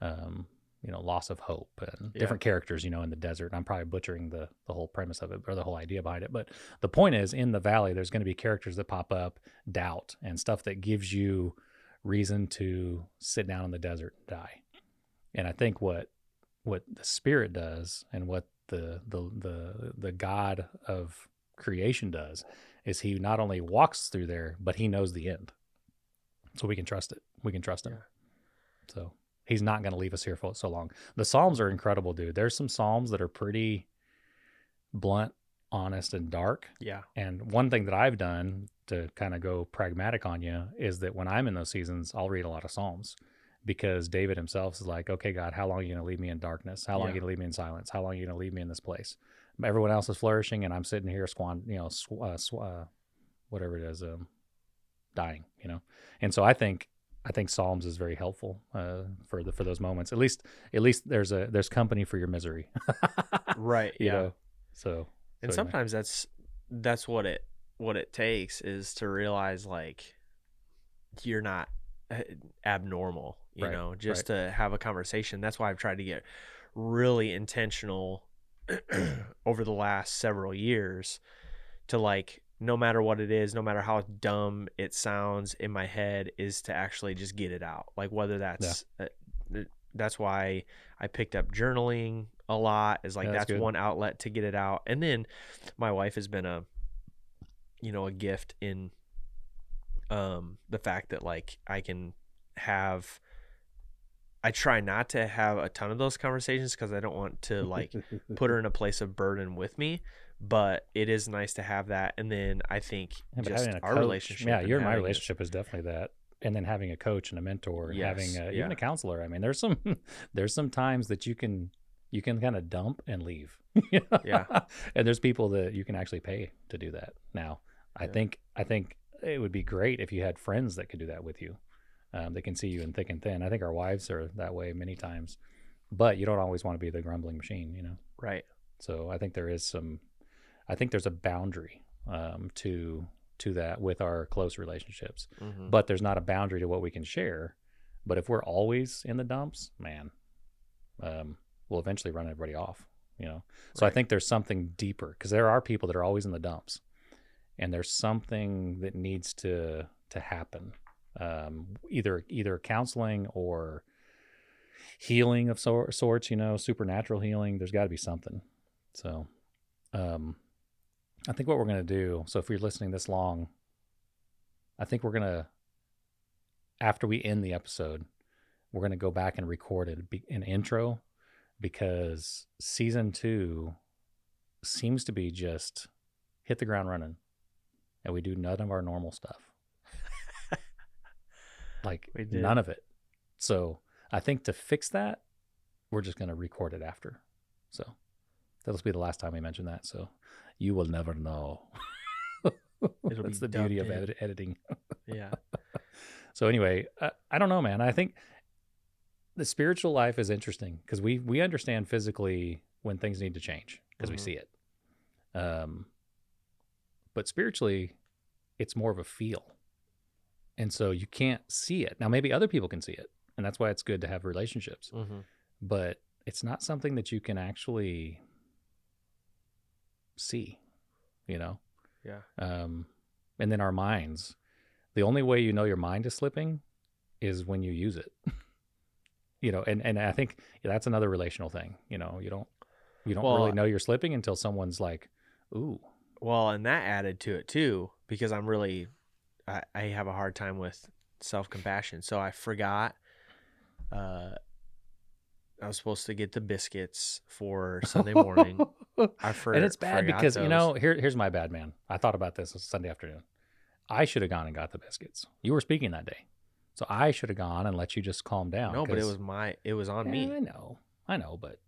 um you know loss of hope and Yeah. different characters you know in the desert and i'm probably butchering the the whole premise of it or the whole idea behind it but the point is in the valley there's going to be characters that pop up doubt and stuff that gives you reason to sit down in the desert and die and i think what what the spirit does and what the the the the god of creation does is he not only walks through there but he knows the end so we can trust it we can trust him Yeah. so he's not going to leave us here for so long the psalms are incredible dude there's some psalms that are pretty blunt honest and dark Yeah. and one thing that I've done to kind of go pragmatic on you is that when I'm in those seasons, I'll read a lot of Psalms because David himself is like, okay, God, how long are you going to leave me in darkness? How long are you going to leave me in silence? How long are you going to leave me in this place? Everyone else is flourishing and I'm sitting here squan, you know, sw- uh, sw- uh, whatever it is, um, dying, you know? And so I think, I think Psalms is very helpful, uh, for the, for those moments. At least, at least there's a, there's company for your misery, Right. you yeah. know? So, and sometimes that's that's what it what it takes is to realize like you're not uh, abnormal you Right, know just to have a conversation that's why i've tried to get really intentional over the last several years to like no matter what it is no matter how dumb it sounds in my head is to actually just get it out. Like whether that's uh, that's why i picked up journaling a lot is like Yeah, that's that's one outlet to get it out. And then my wife has been a you know a gift in um the fact that like i can have i try not to have a ton of those conversations because i don't want to like put her in a place of burden with me but it is nice to have that and then i think Yeah, just having a our coach- relationship Yeah, your my relationship is definitely that. And then having a coach and a mentor, and having Yes, uh, yeah. even a counselor. I mean, there's some there's some times that you can you can kind of dump and leave. Yeah. and there's people that you can actually pay to do that. Now, I Yeah. think I think it would be great if you had friends that could do that with you. Um, they can see you in thick and thin. I think our wives are that way many times, but you don't always want to be the grumbling machine, you know. right So I think there is some, I think there's a boundary um, to to that with our close relationships, Mhm. but there's not a boundary to what we can share. But if we're always in the dumps, man, um, we'll eventually run everybody off. You know. So I think there's something deeper because there are people that are always in the dumps, and there's something that needs to to happen. Um, either either counseling or healing of sor- sorts, you know, supernatural healing. There's got to be something. So, um, I think what we're going to do. So, if you're listening this long, I think we're going to, after we end the episode, we're going to go back and record it, an intro because season two seems to be just hit the ground running and we do none of our normal stuff. Like, none of it. So, I think to fix that, we're just going to record it after. So that'll be the last time we mention that. So you will never know. That's the beauty of editing. yeah So anyway, I, I don't know, man. I think the spiritual life is interesting because we we understand physically when things need to change because Mhm. we see it. Um, but spiritually, it's more of a feel, and so you can't see it. Now, maybe other people can see it, and that's why it's good to have relationships. hmm But it's not something that you can actually see, you know. Yeah. Um, and then our minds. The only way you know your mind is slipping is when you use it. you know, and and I think that's another relational thing. You know, you don't you don't Well, really know you're slipping until someone's like, "Ooh, Well, and that added to it too, because I'm really, I, I have a hard time with self compassion. So I forgot. Uh, I was supposed to get the biscuits for Sunday morning. I for, and it's bad because you know here here's my bad man. I thought about this Sunday afternoon. I should have gone and got the biscuits. You were speaking that day, so I should have gone and let you just calm down. no, but it was my, it was on Yeah, me. I know, I know, but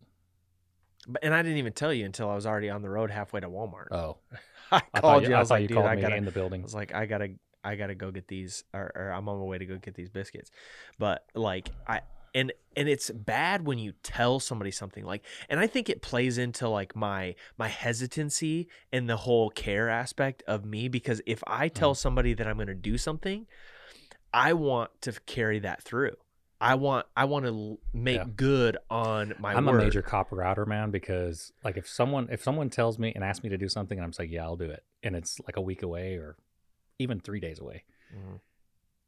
But and I didn't even tell you until I was already on the road halfway to Walmart. oh, I I called you. you, I I was thought like, you dude, called I me gotta. in the building. I was like, I gotta, I gotta go get these, or, or I'm on my way to go get these biscuits. But like, I and and it's bad when you tell somebody something like, and I think it plays into like my my hesitancy and the whole care aspect of me because if I tell Mm. somebody that I'm gonna do something, I want to carry that through. I want I want to make Yeah. good on my I'm word. a major copper outer man because like if someone if someone tells me and asks me to do something and I'm just like yeah I'll do it and it's like a week away or even three days away Mhm.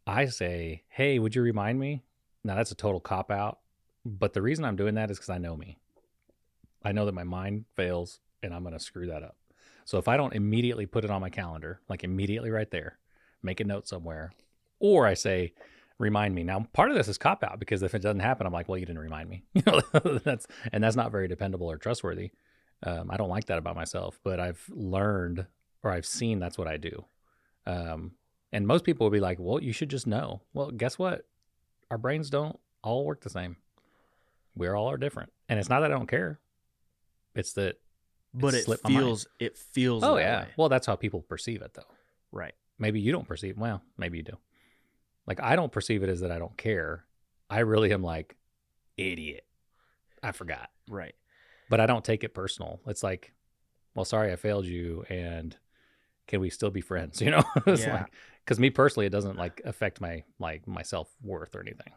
I say hey would you remind me now that's a total cop out but the reason I'm doing that is because I know me I know that my mind fails and I'm gonna screw that up so if I don't immediately put it on my calendar like immediately right there make a note somewhere or I say remind me. Now, part of this is cop out because if it doesn't happen, I'm like, well, you didn't remind me. That's and that's not very dependable or trustworthy. Um, I don't like that about myself, but I've learned or I've seen that's what I do. Um, and most people will be like, well, you should just know. Well, guess what? Our brains don't all work the same. We all are different, and it's not that I don't care. It's that But It it slipped my mind. feels it feels. oh yeah. way. Well, that's how people perceive it, though. right. maybe you don't perceive well maybe you do like i don't perceive it as that i don't care i really am like idiot i forgot Right. but i don't take it personal it's like well sorry i failed you and can we still be friends you know? It's Yeah. like because me personally it doesn't like affect my like my self-worth or anything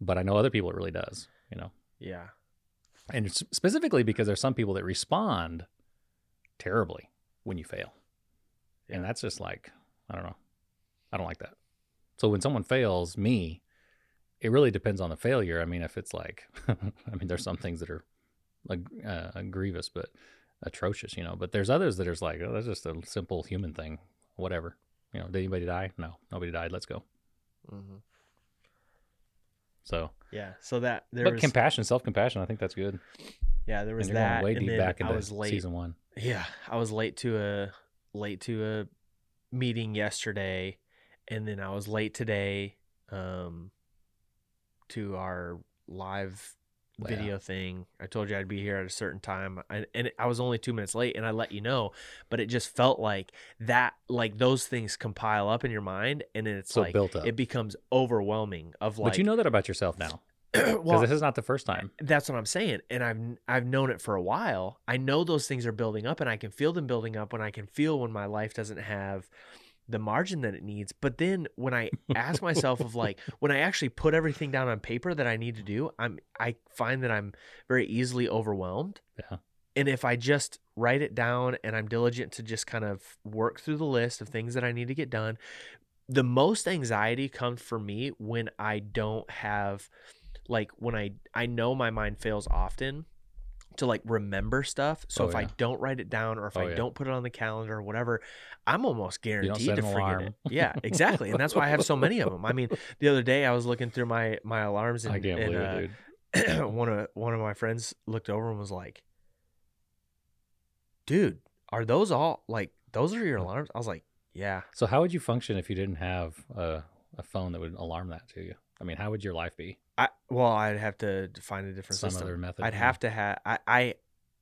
but i know other people it really does you know? Yeah. and it's specifically because there's some people that respond terribly when you fail. And that's just like i don't know. I don't like that. So when someone fails me it really depends on the failure. I mean if it's like i mean there's some things that are like uh, grievous but atrocious you know but there's others that are just like oh that's just a simple human thing whatever. You know did anybody die? No nobody died let's go. Hmm so Yeah. So that there but was compassion self-compassion i think that's good. Yeah there was and that way deep back I into season one. Yeah, I was late to a late to a meeting yesterday, and then I was late today um, to our live Video thing. I told you I'd be here at a certain time, I, and I was only two minutes late, and I let you know. But it just felt like that, like those things compile up in your mind, and then it's so like built up it becomes overwhelming. Of like, but you know that about yourself now because well, this is not the first time that's what I'm saying, and I've I've known it for a while. I know those things are building up, and I can feel them building up. When I can feel when my life doesn't have the margin that it needs. But then when I ask myself of like when I actually put everything down on paper that I need to do, I'm I find that I'm very easily overwhelmed. Yeah. And if I just write it down and I'm diligent to just kind of work through the list of things that I need to get done, the most anxiety comes for me when I don't have like when I I know my mind fails often to like remember stuff. So Oh, if I don't write it down or if Oh, I yeah. don't put it on the calendar or whatever, I'm almost guaranteed to forget it. Yeah, exactly. And that's why I have so many of them. I mean, the other day I was looking through my my alarms and, i can't and, believe uh, it dude one of one of my friends looked over and was like, "Dude, are those all like those are your alarms?" I was like, "Yeah." So how would you function if you didn't have a, a phone that would alarm that to you? I mean, how would your life be? I well, I'd have to find a different Some system. other method. I'd have to have I I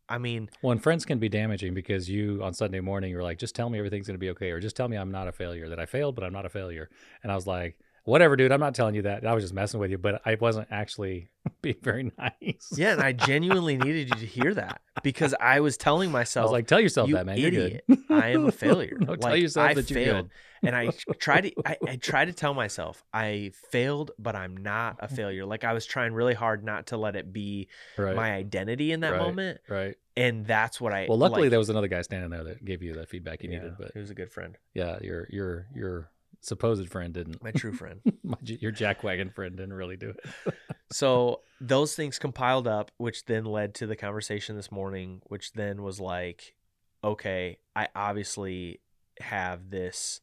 I mean, Well, and friends can be damaging because you on Sunday morning you're like, just tell me everything's gonna be okay, or just tell me I'm not a failure, that I failed, but I'm not a failure. And I was like, whatever, dude, I'm not telling you that. I was just messing with you, but I wasn't actually being very nice. Yeah, and I genuinely needed you to hear that because I was telling myself, I was like, tell yourself you that, man. You're good. idiot, I am a failure. No, tell yourself I that you're failed. good. and I tried to I, I tried to tell myself I failed, but I'm not a failure. Like I was trying really hard not to let it be Right. my identity in that Right. moment. right. And that's what I Well, luckily like, there was another guy standing there that gave you the feedback you yeah, needed. But he was a good friend. yeah, you're you're your your supposed friend didn't. My true friend. My, your jackwagon friend didn't really do it. so those things compiled up, which then led to the conversation this morning, which then was like, okay, I obviously have this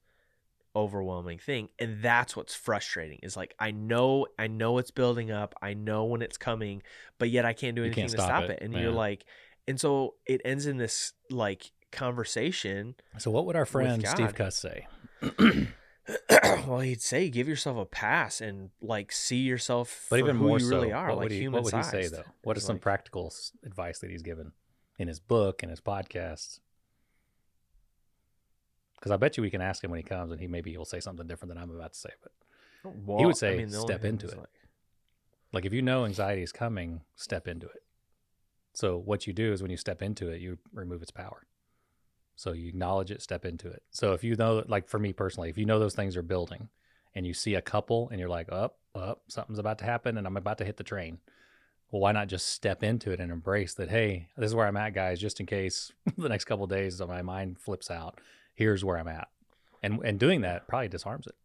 overwhelming thing and that's what's frustrating is like i know i know it's building up i know when it's coming but yet i can't do anything can't to stop stop it, it, and yeah. you're like and so it ends in this like conversation So what would our friend Steve Cuss say? well he'd say give yourself a pass and like see yourself But for even who more you so, really are what like would he, what would he say though? What is some like- practical advice that he's given in his book and his podcast? Because I bet you we can ask him when he comes, and he maybe he will say something different than I'm about to say. But oh, Well, would say the only step into it. like- like if you know anxiety is coming, step into it. So what you do is when you step into it, you remove its power. So you acknowledge it, step into it. So if you know, like for me personally, if you know those things are building, and you see a couple, and you're like, up, up, something's about to happen, and I'm about to hit the train. Well, why not just step into it and embrace that? Hey, this is where I'm at, guys. Just in case the next couple of days my mind flips out, here's where I'm at, and and doing that probably disarms it.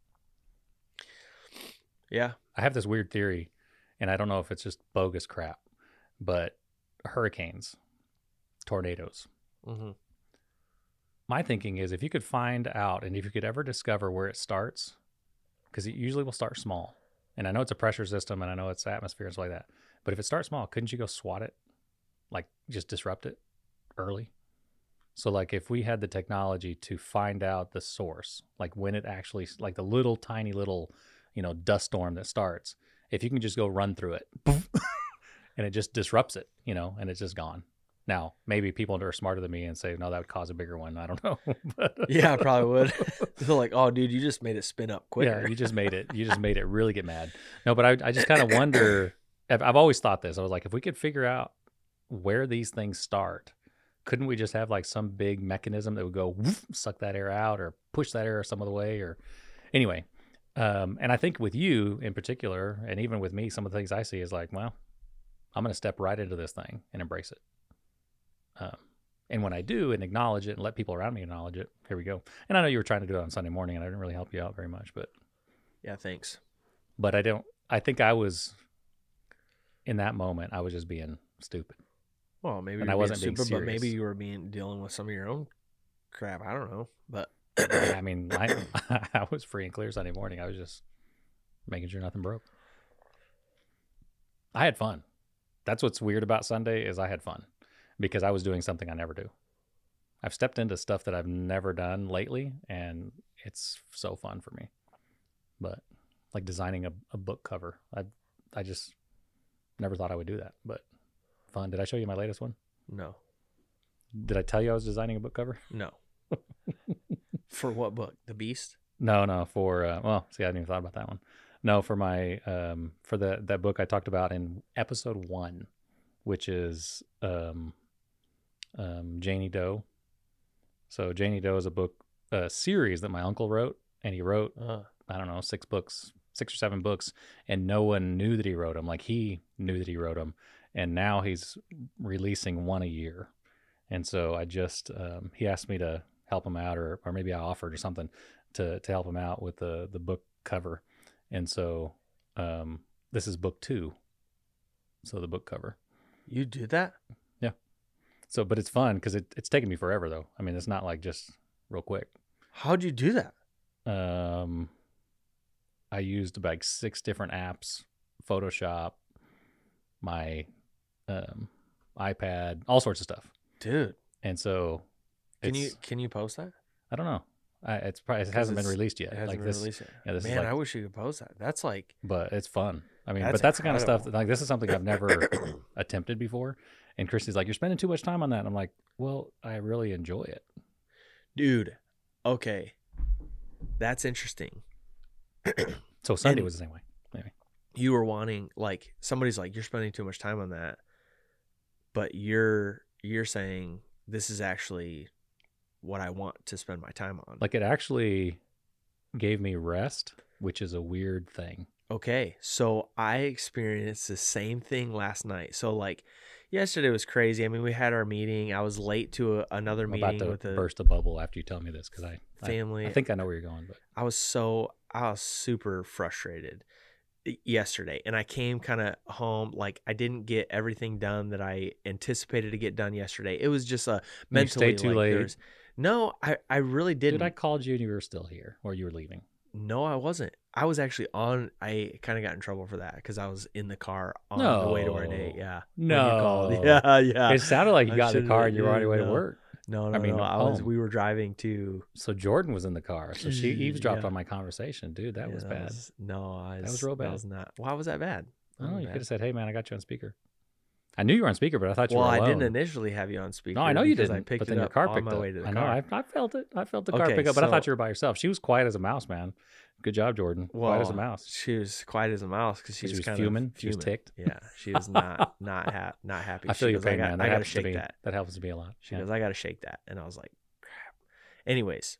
yeah I have this weird theory, and I don't know if it's just bogus crap, but hurricanes, tornadoes. hmm My thinking is if you could find out and if you could ever discover where it starts, because it usually will start small. And I know it's a pressure system and I know it's atmosphere and stuff like that. But if it starts small, couldn't you go swat it? Like just disrupt it early? So like if we had the technology to find out the source, like when it actually like the little tiny little, you know, dust storm that starts, if you can just go run through it and it just disrupts it, you know, and it's just gone. Now, maybe people are smarter than me and say, no, that would cause a bigger one. I don't know. But- yeah i probably would they're like oh dude you just made it spin up quicker Yeah, you just made it. You just made it really get mad. No, but I, I just kind of wonder. I've, I've always thought this. I was like, if we could figure out where these things start, couldn't we just have like some big mechanism that would go woof, suck that air out or push that air some other way? Or anyway, um, and I think with you in particular, and even with me, some of the things I see is like, well, I'm going to step right into this thing and embrace it. Um, and when I do and acknowledge it and let people around me acknowledge it, here we go. And I know you were trying to do it on Sunday morning, and I didn't really help you out very much, but yeah thanks but I don't. I think I was in that moment. I was just being stupid. well maybe And I wasn't being being super but maybe you were being dealing with some of your own crap i don't know but I mean, I I was free and clear Sunday morning. I was just making sure nothing broke. I had fun. That's what's weird about Sunday is I had fun because I was doing something I never do. I've stepped into stuff that I've never done lately, and it's so fun for me. But like designing a, a book cover, I I just never thought I would do that. But fun. Did I show you my latest one? no Did I tell you I was designing a book cover? no for what book the beast No, no, for uh, well, see, I hadn't even thought about that one. No, for my um for the that book I talked about in episode one, which is um um Janie Doe. So Janie Doe is a book a series that my uncle wrote, and he wrote uh, I don't know six books, six or seven books, and no one knew that he wrote them. Like he knew that he wrote them, and now he's releasing one a year. And so I just um, he asked me to help him out, or or maybe I offered or something to to help him out with the the book cover. And so um, this is book two. So the book cover. you did that So, but it's fun because it, it's taken me forever though. I mean, it's not like just real quick. how'd you do that Um, I used like six different apps, Photoshop, my um, iPad, all sorts of stuff. dude And so, can you can you post that I don't know. I, it's probably it hasn't been released yet. it hasn't like been this, released yet yeah, this is man like- i wish you could post that that's like but it's fun. I mean, That's but that's the kind of stuff that, like this is something I've never attempted before. And Christy's like, "You're spending too much time on that." And I'm like, "Well, I really enjoy it." dude okay that's interesting So Sunday And- was the same way. you were wanting like somebody's like you're spending too much time on that, but you're you're saying this is actually what I want to spend my time on. Like it actually gave me rest, which is a weird thing. Okay, so I experienced the same thing last night. So like yesterday was crazy. I mean, we had our meeting. I was late to a, another I'm meeting about to with a burst a bubble after you tell me this because I, I family. I think I know where you're going, but I was so I was super frustrated yesterday, and I came kind of home like I didn't get everything done that I anticipated to get done yesterday. It was just a mentally stayed too like, late? No, I I really didn't. dude, I called you and you were still here, or you were leaving. No, I wasn't. I was actually on. I kind of got in trouble for that because I was in the car on the way to our date. Yeah. No. Yeah, yeah. it sounded like you I got in the car and you were on your way to work. No, no, I mean, no. I was. Oh. We were driving to. So Jordan was in the car, so she mm, eavesdropped Yeah. on my conversation, dude. That yeah, was bad. no, I was real That bad. was not. Why was that bad? Oh, you bad. could have said, "Hey, man, I got you on speaker." I knew you were on speaker, but I thought you Well, were Well, I didn't initially have you on speaker. No, I know you didn't. I picked but it then your up car on picked my up. way to the I know. car. I, I felt it. I felt the car Okay, pick up, but I thought you were by yourself. She was quiet as a mouse, man. Good job, Jordan. Well, quiet as a mouse. She was quiet as a mouse because she, She was, kind fuming? Of She was ticked? Yeah, she was not not ha- not happy. I feel she your goes, pain, I got, man. That I gotta shake that. That helps me a lot. She Yeah. goes, I gotta shake that, and I was like, crap. Anyways,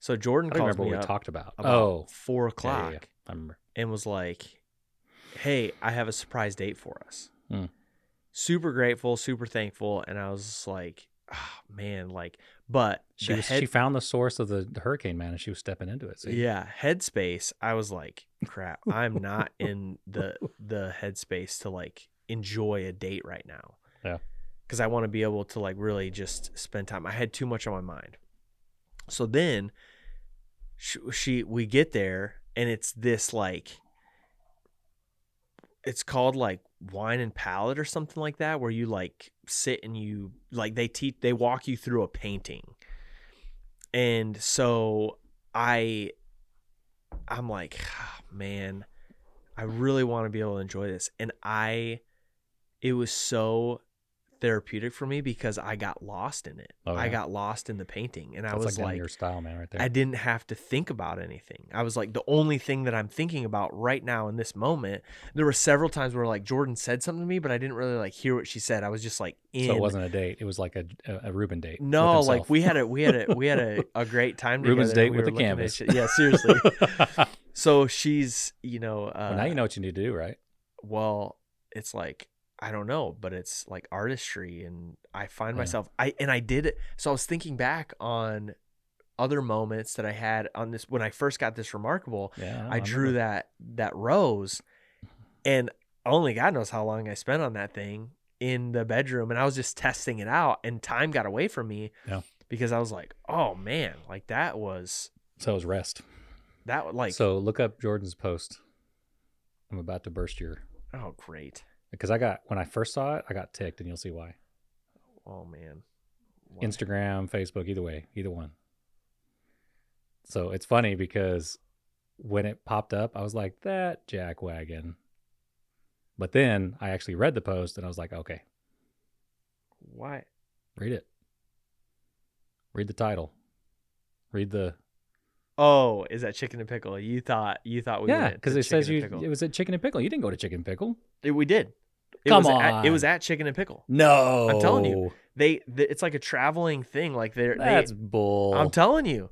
so Jordan I calls remember me what we talked about. about oh, four o'clock yeah, yeah. I remember. and was like, "Hey, I have a surprise date for us." Hmm. Super grateful, super thankful, and I was like, oh, "Man, like," but She was. head- she found the source of the, the hurricane, man, and she was stepping into it. See? yeah headspace i was like crap i'm not in the the headspace to like enjoy a date right now Yeah. because i want to be able to like really just spend time i had too much on my mind so then she, she we get there and it's this like it's called like wine and palette or something like that where you like sit and you like they teach they walk you through a painting. And so i i'm like "Ah, man i really want to be able to enjoy this. And i it was so therapeutic for me because i got lost in it Oh, i got lost in the painting and i was like, like your style, man, right there. I didn't have to think about anything. I was like, the only thing that I'm thinking about right now in this moment. There were several times where like Jordan said something to me, but I didn't really like hear what she said. I was just like in. so it wasn't a date. It was like a a, a Ruben date. No, like we had a we had a we had a, a great time together. Ruben's date We with the canvas. Yeah, seriously. so she's you know uh, well, now you know what you need to do, right? well it's like i don't know but it's like artistry and i find Yeah. myself i and i did it so i was thinking back on other moments that i had on this when i first got this remarkable Yeah, i drew that that rose and only god knows how long i spent on that thing in the bedroom and i was just testing it out and time got away from me Yeah. because i was like oh man like that was So it was rest. that like so look up Jordan's post. I'm about to burst your oh great because I got when I first saw it, I got ticked, and you'll see why. oh man Why? Instagram, Facebook, either way, either one. So it's funny because when it popped up, I was like, that jack wagon. But then I actually read the post and I was like, okay, why read it. Read the title. Read the Oh, is that chicken and pickle? You thought you thought we yeah, because it says you it was at Chicken and Pickle. You didn't go to Chicken and Pickle. It- we did. It Come was At, it was at Chicken and Pickle. No, I'm telling you. They, th it's like a traveling thing. Like they're that's they. bull. I'm telling you,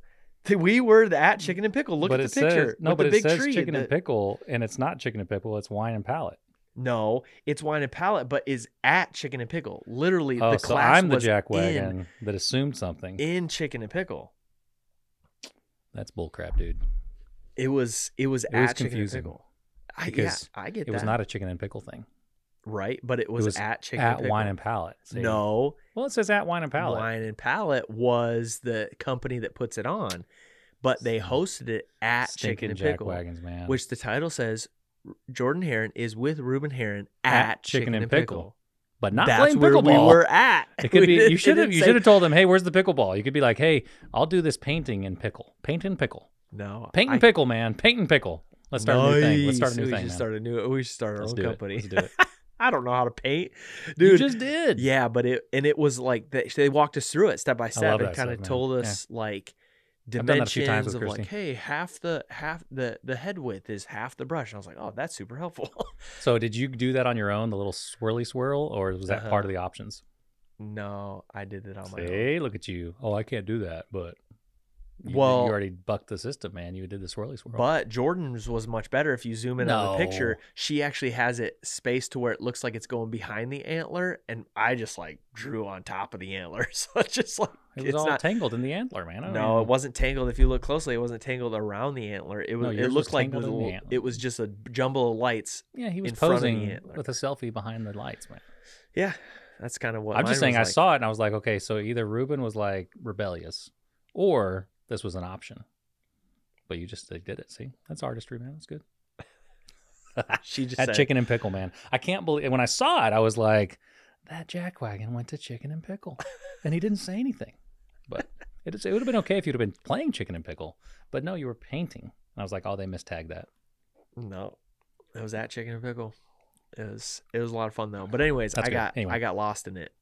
we were at Chicken and Pickle. Look but at the picture. says no, but it big says tree. Chicken The- and Pickle, and it's not Chicken and Pickle. It's Wine and Palette. No, it's Wine and Palette, but is at Chicken and Pickle. Literally, Oh, the so class I'm the was jack in, that assumed something. in Chicken and Pickle. That's bullcrap, dude. It was it was It at was Chicken and Pickle. I, because yeah, I get It that. was not a chicken and pickle thing. Right, but it was, was at Chicken at and Pickle. Wine and Palette. No, Well, it says at Wine and Palette. Wine and Palette was the company that puts it on, but they hosted it at Chicken and jack Pickle, wagons, man. which the title says Jordan Heron is with Ruben Heron At at, Chicken, and Pickle. but not That's playing where pickleball. we were at. It could be. You should have. You should have told them, "Hey, where's the pickleball?" You could be like, "Hey, I'll do this painting and pickle. Paint and pickle. No, Paint and I- pickle, man. Paint and pickle. Let's start a new thing. Let's start a Nice. new we thing, should man. start a new. We should start our Let's own do it. company. Let's do it. I don't know how to paint, You dude. just did. yeah, but it and it was like they, they walked us through it step by step love and kind stuff, of man. told Yeah. us like I've done that a few times dimensions with of like, hey, half the half the the head width is half the brush. And I was like, oh, that's super helpful. So did you do that on your own, the little swirly swirl, or was that part uh-huh. of the options? no, I did it on my own. Hey, look at you. Oh, I can't do that, but you, Well- you already bucked the system, man. You did the swirly swirl. But Jordan's was much better. If you zoom in on the picture, she actually has it spaced to where it looks like it's going behind the antler, and I just like drew on top of the antler, so it's just like it was it's all not. tangled in the antler, man. I No, even- it wasn't tangled. If you look closely, it wasn't tangled around the antler. It was. No, it yours was looked like was a in the little- it was just a jumble of lights. Yeah, he was in front of the posing with a selfie behind the lights, man. Yeah, that's kind of what I'm just saying, I like. saw it and I was like, okay, so either Ruben was like rebellious, or this was an option. But you just did it. See, that's artistry, man. That's good. She just That said, chicken and pickle, man. I can't believe when I saw it, I was like, that jackwagon went to chicken and pickle, and he didn't say anything. But it, it would have been okay if you'd have been playing chicken and pickle. But no, you were painting. And I was like, oh, they mistagged that. No, it was that chicken and pickle. It was it was a lot of fun though. But anyways, That's I good. got Anyway. I got lost in it.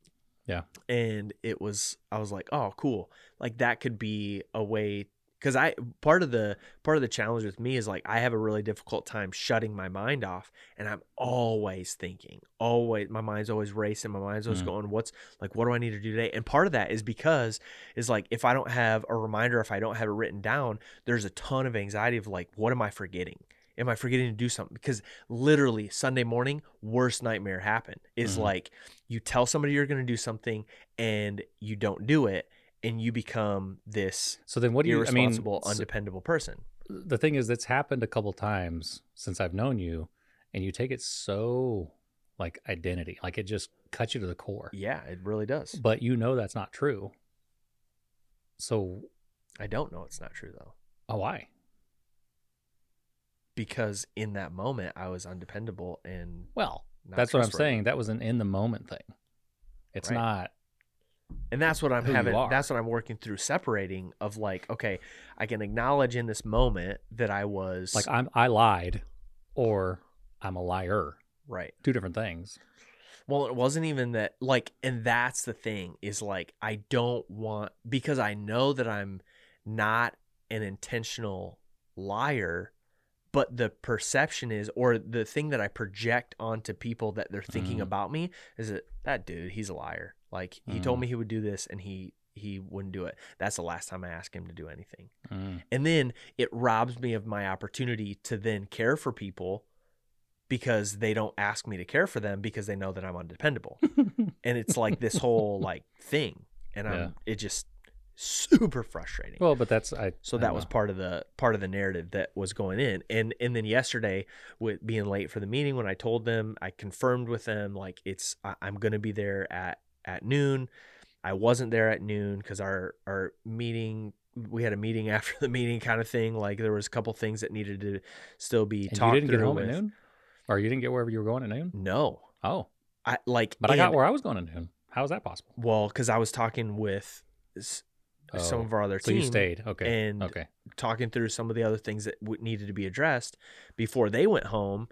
Yeah. and it was I was like, oh, cool. Like that could be a way because I part of the part of the challenge with me is like I have a really difficult time shutting my mind off, and I'm always thinking, always my mind's always racing, my mind's always Mhm. going, what's like, what do I need to do today? And part of that is because is like if I don't have a reminder, if I don't have it written down, there's a ton of anxiety of like, what am I forgetting? Am I forgetting to do something? Because literally Sunday morning, worst nightmare happened is Mhm. like you tell somebody you're going to do something and you don't do it, and you become this So then, what do you? I mean, irresponsible, so- undependable person. the thing is, that's happened a couple times since I've known you, and you take it so like identity, like it just cuts you to the core. Yeah, it really does. But you know that's not true. So, I don't know it's not true though, oh, why? because in that moment I was undependable and Well, that's what I'm saying. That was an in the moment thing. It's Right. not. and that's what I'm having. That's what I'm working through separating of like, okay, I can acknowledge in this moment that I was like I'm I lied or I'm a liar. right. Two different things. Well, it wasn't even that like and that's the thing is like I don't want because I know that I'm not an intentional liar, but the perception is or the thing that I project onto people that they're thinking Mhm. about me is that that dude, he's a liar. Like he told Mhm. me he would do this and he he wouldn't do it. That's the last time I asked him to do anything. Mm. And then it robs me of my opportunity to then care for people because they don't ask me to care for them because they know that I'm undependable. and it's like this whole like thing. And I'm Yeah. it just super frustrating. well, but that's I. so I that don't was know. part of the part of the narrative that was going in. And and then yesterday with being late for the meeting when I told them, I confirmed with them like it's I, I'm going to be there at at noon. I wasn't there at noon because our our meeting we had a meeting after the meeting kind of thing. Like there was a couple things that needed to still be And talked you didn't get home with. at noon, or you didn't get wherever you were going at noon. No, Oh, I like. but I got where I was going at noon. How is that possible? Well, because I was talking with s- some Oh, of our other So team you stayed. Okay. and okay. talking through some of the other things that w- needed to be addressed before they went home,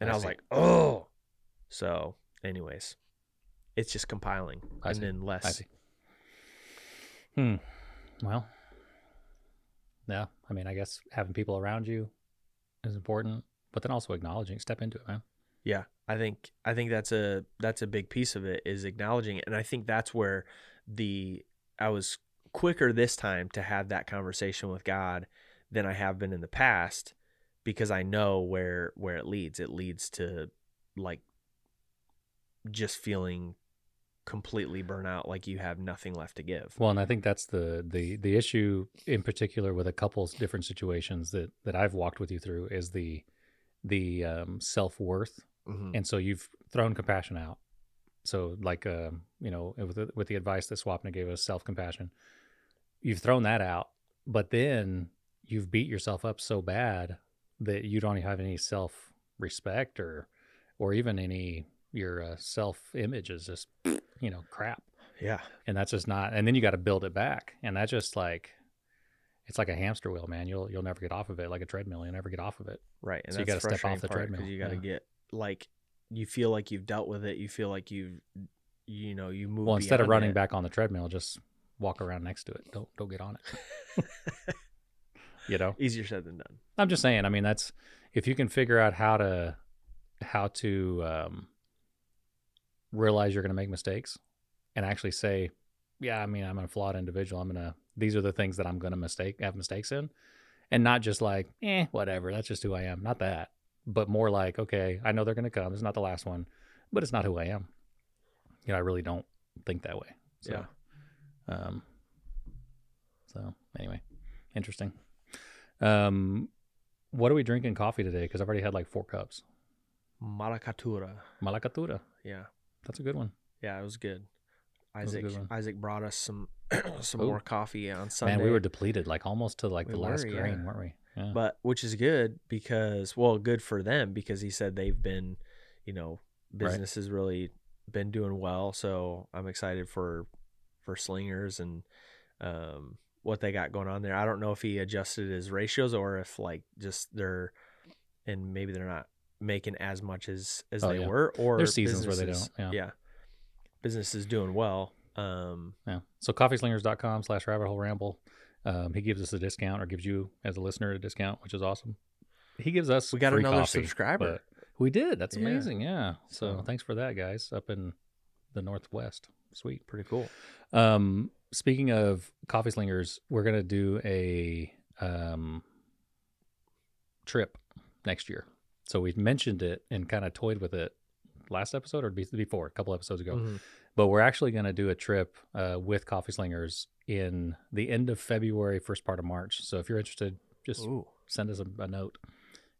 and I I, was like, oh. So, anyways, it's just compiling, I and see. then less. I see. Hmm. Well. Yeah. I mean, I guess having people around you is important, but then also acknowledging, step into it, man. Yeah, I think I think that's a that's a big piece of it is acknowledging it, and I think that's where the I was quicker this time to have that conversation with God than I have been in the past because I know where where it leads. It leads to like just feeling completely burnt out, like you have nothing left to give. Well, and I think that's the the the issue in particular with a couple different situations that that I've walked with you through is the the um, self worth, Mhm. and so you've thrown compassion out. So, like, um, you know, with the, with the advice that Swapna gave us, self compassion, you've thrown that out, but then you've beat yourself up so bad that you don't have any self respect or or even any your uh, self image is just you know crap Yeah, and that's just not and then you got to build it back and that's just like it's like a hamster wheel man you'll you'll never get off of it like a treadmill you'll never get off of it right. And So you that's gotta step off the treadmill, you got to yeah. get like you feel like you've dealt with it. You feel like you've you know you move. well instead of running it. back on the treadmill just walk around next to it. Don't don't get on it. you know, Easier said than done. I'm just saying. I mean, that's if you can figure out how to how to um, realize you're going to make mistakes and actually say, yeah, I mean, I'm a flawed individual. I'm gonna. These are the things that I'm gonna mistake have mistakes in, and not just like, eh, whatever. That's just who I am. Not that, but more like, okay, I know they're gonna come. It's not the last one, but it's not who I am. You know, I really don't think that way. So, Um. So anyway, interesting. Um, what are we drinking coffee today? Because I've already had like four cups. Malacatura. Malacatura. Yeah. That's a good one. Yeah, it was good. was Isaac good. Isaac brought us some some Ooh. more coffee on Sunday. Man, we were depleted, like almost to like We the last were, yeah. grain, weren't we? Yeah. but which is good because well, good for them because he said they've been, you know, Right. business has really been doing well. So I'm excited for for slingers and um what they got going on there. I don't know if he adjusted his ratios or if like just they're and maybe they're not making as much as as Oh, they yeah. were or There's seasons where they don't, is- yeah. Business is doing well. Um Yeah. So coffeeslingers.com slash rabbit hole ramble. Um, he gives us a discount or gives you as a listener a discount, which is awesome. He gives us we got another coffee, subscriber. we did. That's Yeah. amazing. Yeah. So, So- thanks for that, guys, up in the northwest. Sweet. Pretty cool. Um, speaking of coffee slingers, we're gonna do a um trip next year. So we've mentioned it and kind of toyed with it last episode or before, a couple episodes ago. Mhm. But we're actually going to do a trip uh, with Coffee Slingers in the end of February, first part of March. So if you're interested, just Ooh. send us a, a note,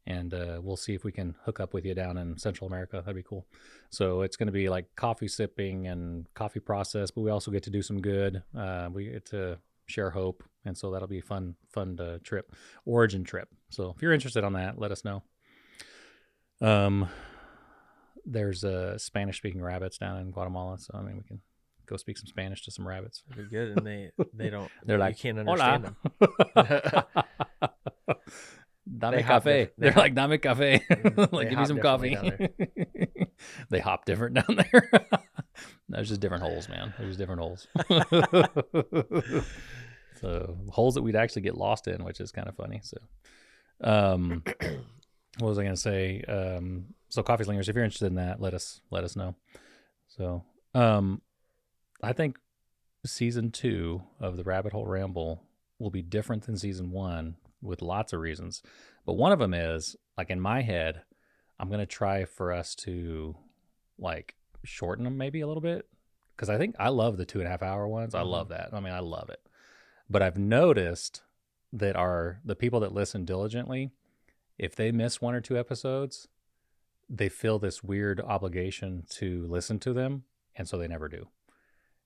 and uh, we'll see if we can hook up with you down in Central America. That'd be cool. So it's going to be like coffee sipping and coffee process, but we also get to do some good. Uh, we get to share hope, and so that'll be a fun, fun uh, trip, origin trip. So if you're interested on that, let us know. Um, there's uh, Spanish speaking rabbits down in Guatemala, so I mean we can go speak some Spanish to some rabbits. Pretty good. And they they don't They're you like, can't understand them. Dame They cafe. they They're like dame cafe. Like give me some coffee. they hop different down there. There's just different holes, man. There's just different holes. so holes that we'd actually get lost in, which is kind of funny. So, um, what was I going to say? Um, so coffee slingers, if you're interested in that, let us let us know. So, um, I think season two of the Rabbit Hole Ramble will be different than season one with lots of reasons. But one of them is like in my head, I'm gonna try for us to like shorten them maybe a little bit because I think I love the two and a half hour ones. I love mm-hmm. that. I mean, I love it. But I've noticed that our the people that listen diligently, if they miss one or two episodes, they feel this weird obligation to listen to them, and so they never do.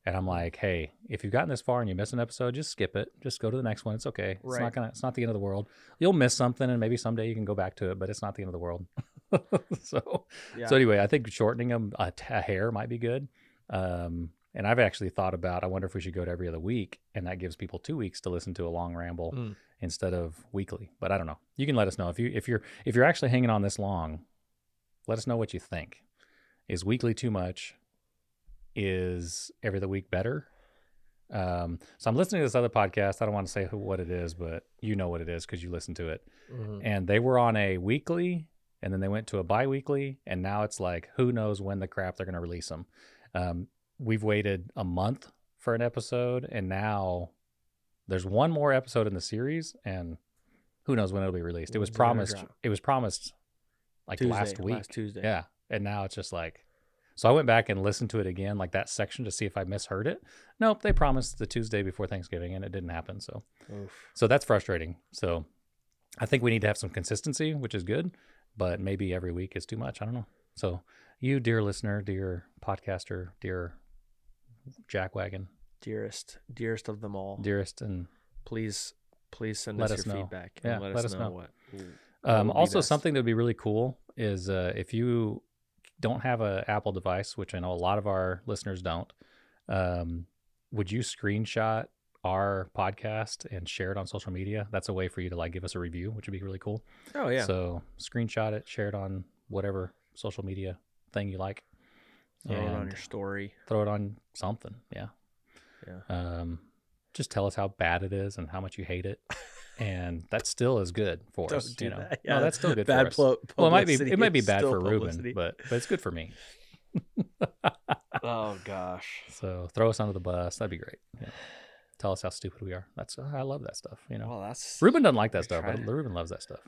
And I'm like, hey, if you've gotten this far and you miss an episode, just skip it. Just go to the next one. It's okay. It's Right. not gonna. It's not the end of the world. You'll miss something, and maybe someday you can go back to it, but it's not the end of the world. so, Yeah. so anyway, I think shortening them a, t- a hair might be good. Um, and I've actually thought about. I wonder if we should go to every other week, and that gives people two weeks to listen to a long ramble Mm. instead of weekly. But I don't know. You can let us know if you if you're if you're actually hanging on this long. Let us know what you think. Is weekly too much? Is every other week better? Um, so I'm listening to this other podcast. I don't want to say who, what it is, but you know what it is because you listen to it. Mhm. And they were on a weekly, and then they went to a bi-weekly, and now it's like who knows when the crap they're going to release them. Um, we've waited a month for an episode, and now there's one more episode in the series, and who knows when it'll be released. It was When's it gonna promised. It was promised like Tuesday, last week. Last Tuesday. Yeah. And now it's just like, so I went back and listened to it again, like that section to see if I misheard it. Nope. They promised the Tuesday before Thanksgiving and it didn't happen. So, Oof. so that's frustrating. So I think we need to have some consistency, which is good, but maybe every week is too much. I don't know. So you, dear listener, dear podcaster, dear jackwagon, Dearest, dearest of them all. dearest, and Please, please send Let us, us your know. feedback Yeah, and let, let us, us know, know. what. what Um, also, something that would be really cool is uh, if you don't have an Apple device, which I know a lot of our listeners don't, um, would you screenshot our podcast and share it on social media? That's a way for you to like give us a review, which would be really cool. Oh yeah. So screenshot it, share it on whatever social media thing you like, Throw it on your story. throw it on something. Yeah. Yeah. Um, just tell us how bad it is and how much you hate it, and that still is good for Don't us. you know, that. no, Yeah, that's still good bad for us. plo- well, it might be it might be bad for Ruben, but but it's good for me. oh gosh. So throw us under the bus. That'd be great. Yeah. Tell us how stupid we are. That's I love that stuff. You know, Well, that's Ruben doesn't like that stuff, but tried. Ruben loves that stuff.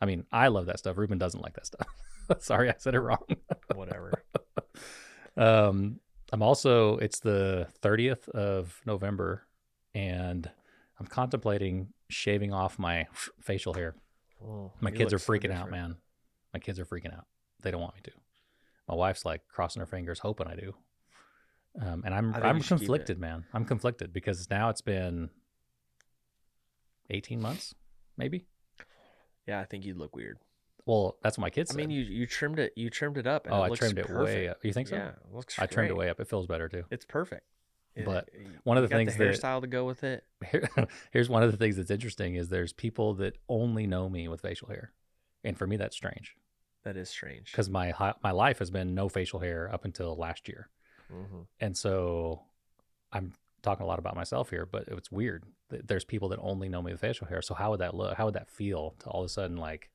I mean, I love that stuff. Ruben doesn't like that stuff. Sorry, I said it wrong. whatever. Um, I'm also it's the 30th of November, and I'm contemplating shaving off my facial hair. Oh, My kids are look so freaking out, man. My kids are freaking out. They don't want me to. My wife's like crossing her fingers, hoping I do. Um, and I'm I'm you should keep it. conflicted, man. I'm conflicted because now it's been 18 months, maybe. Yeah, I think you'd look weird. Well, that's what my kids I said. mean, you you trimmed it. You trimmed it up. And oh, it I trimmed it way up. You think so? Yeah, it looks. I trimmed it great. way up. It feels better too. It's perfect. But one of the things the that- hairstyle to go with it. Here, here's one of the things that's interesting is there's people that only know me with facial hair, and for me that's strange That is strange. because my my life has been no facial hair up until last year, hmm and so I'm talking a lot about myself here, but it's weird. that There's people that only know me with facial hair. So how would that look? How would that feel to all of a sudden like?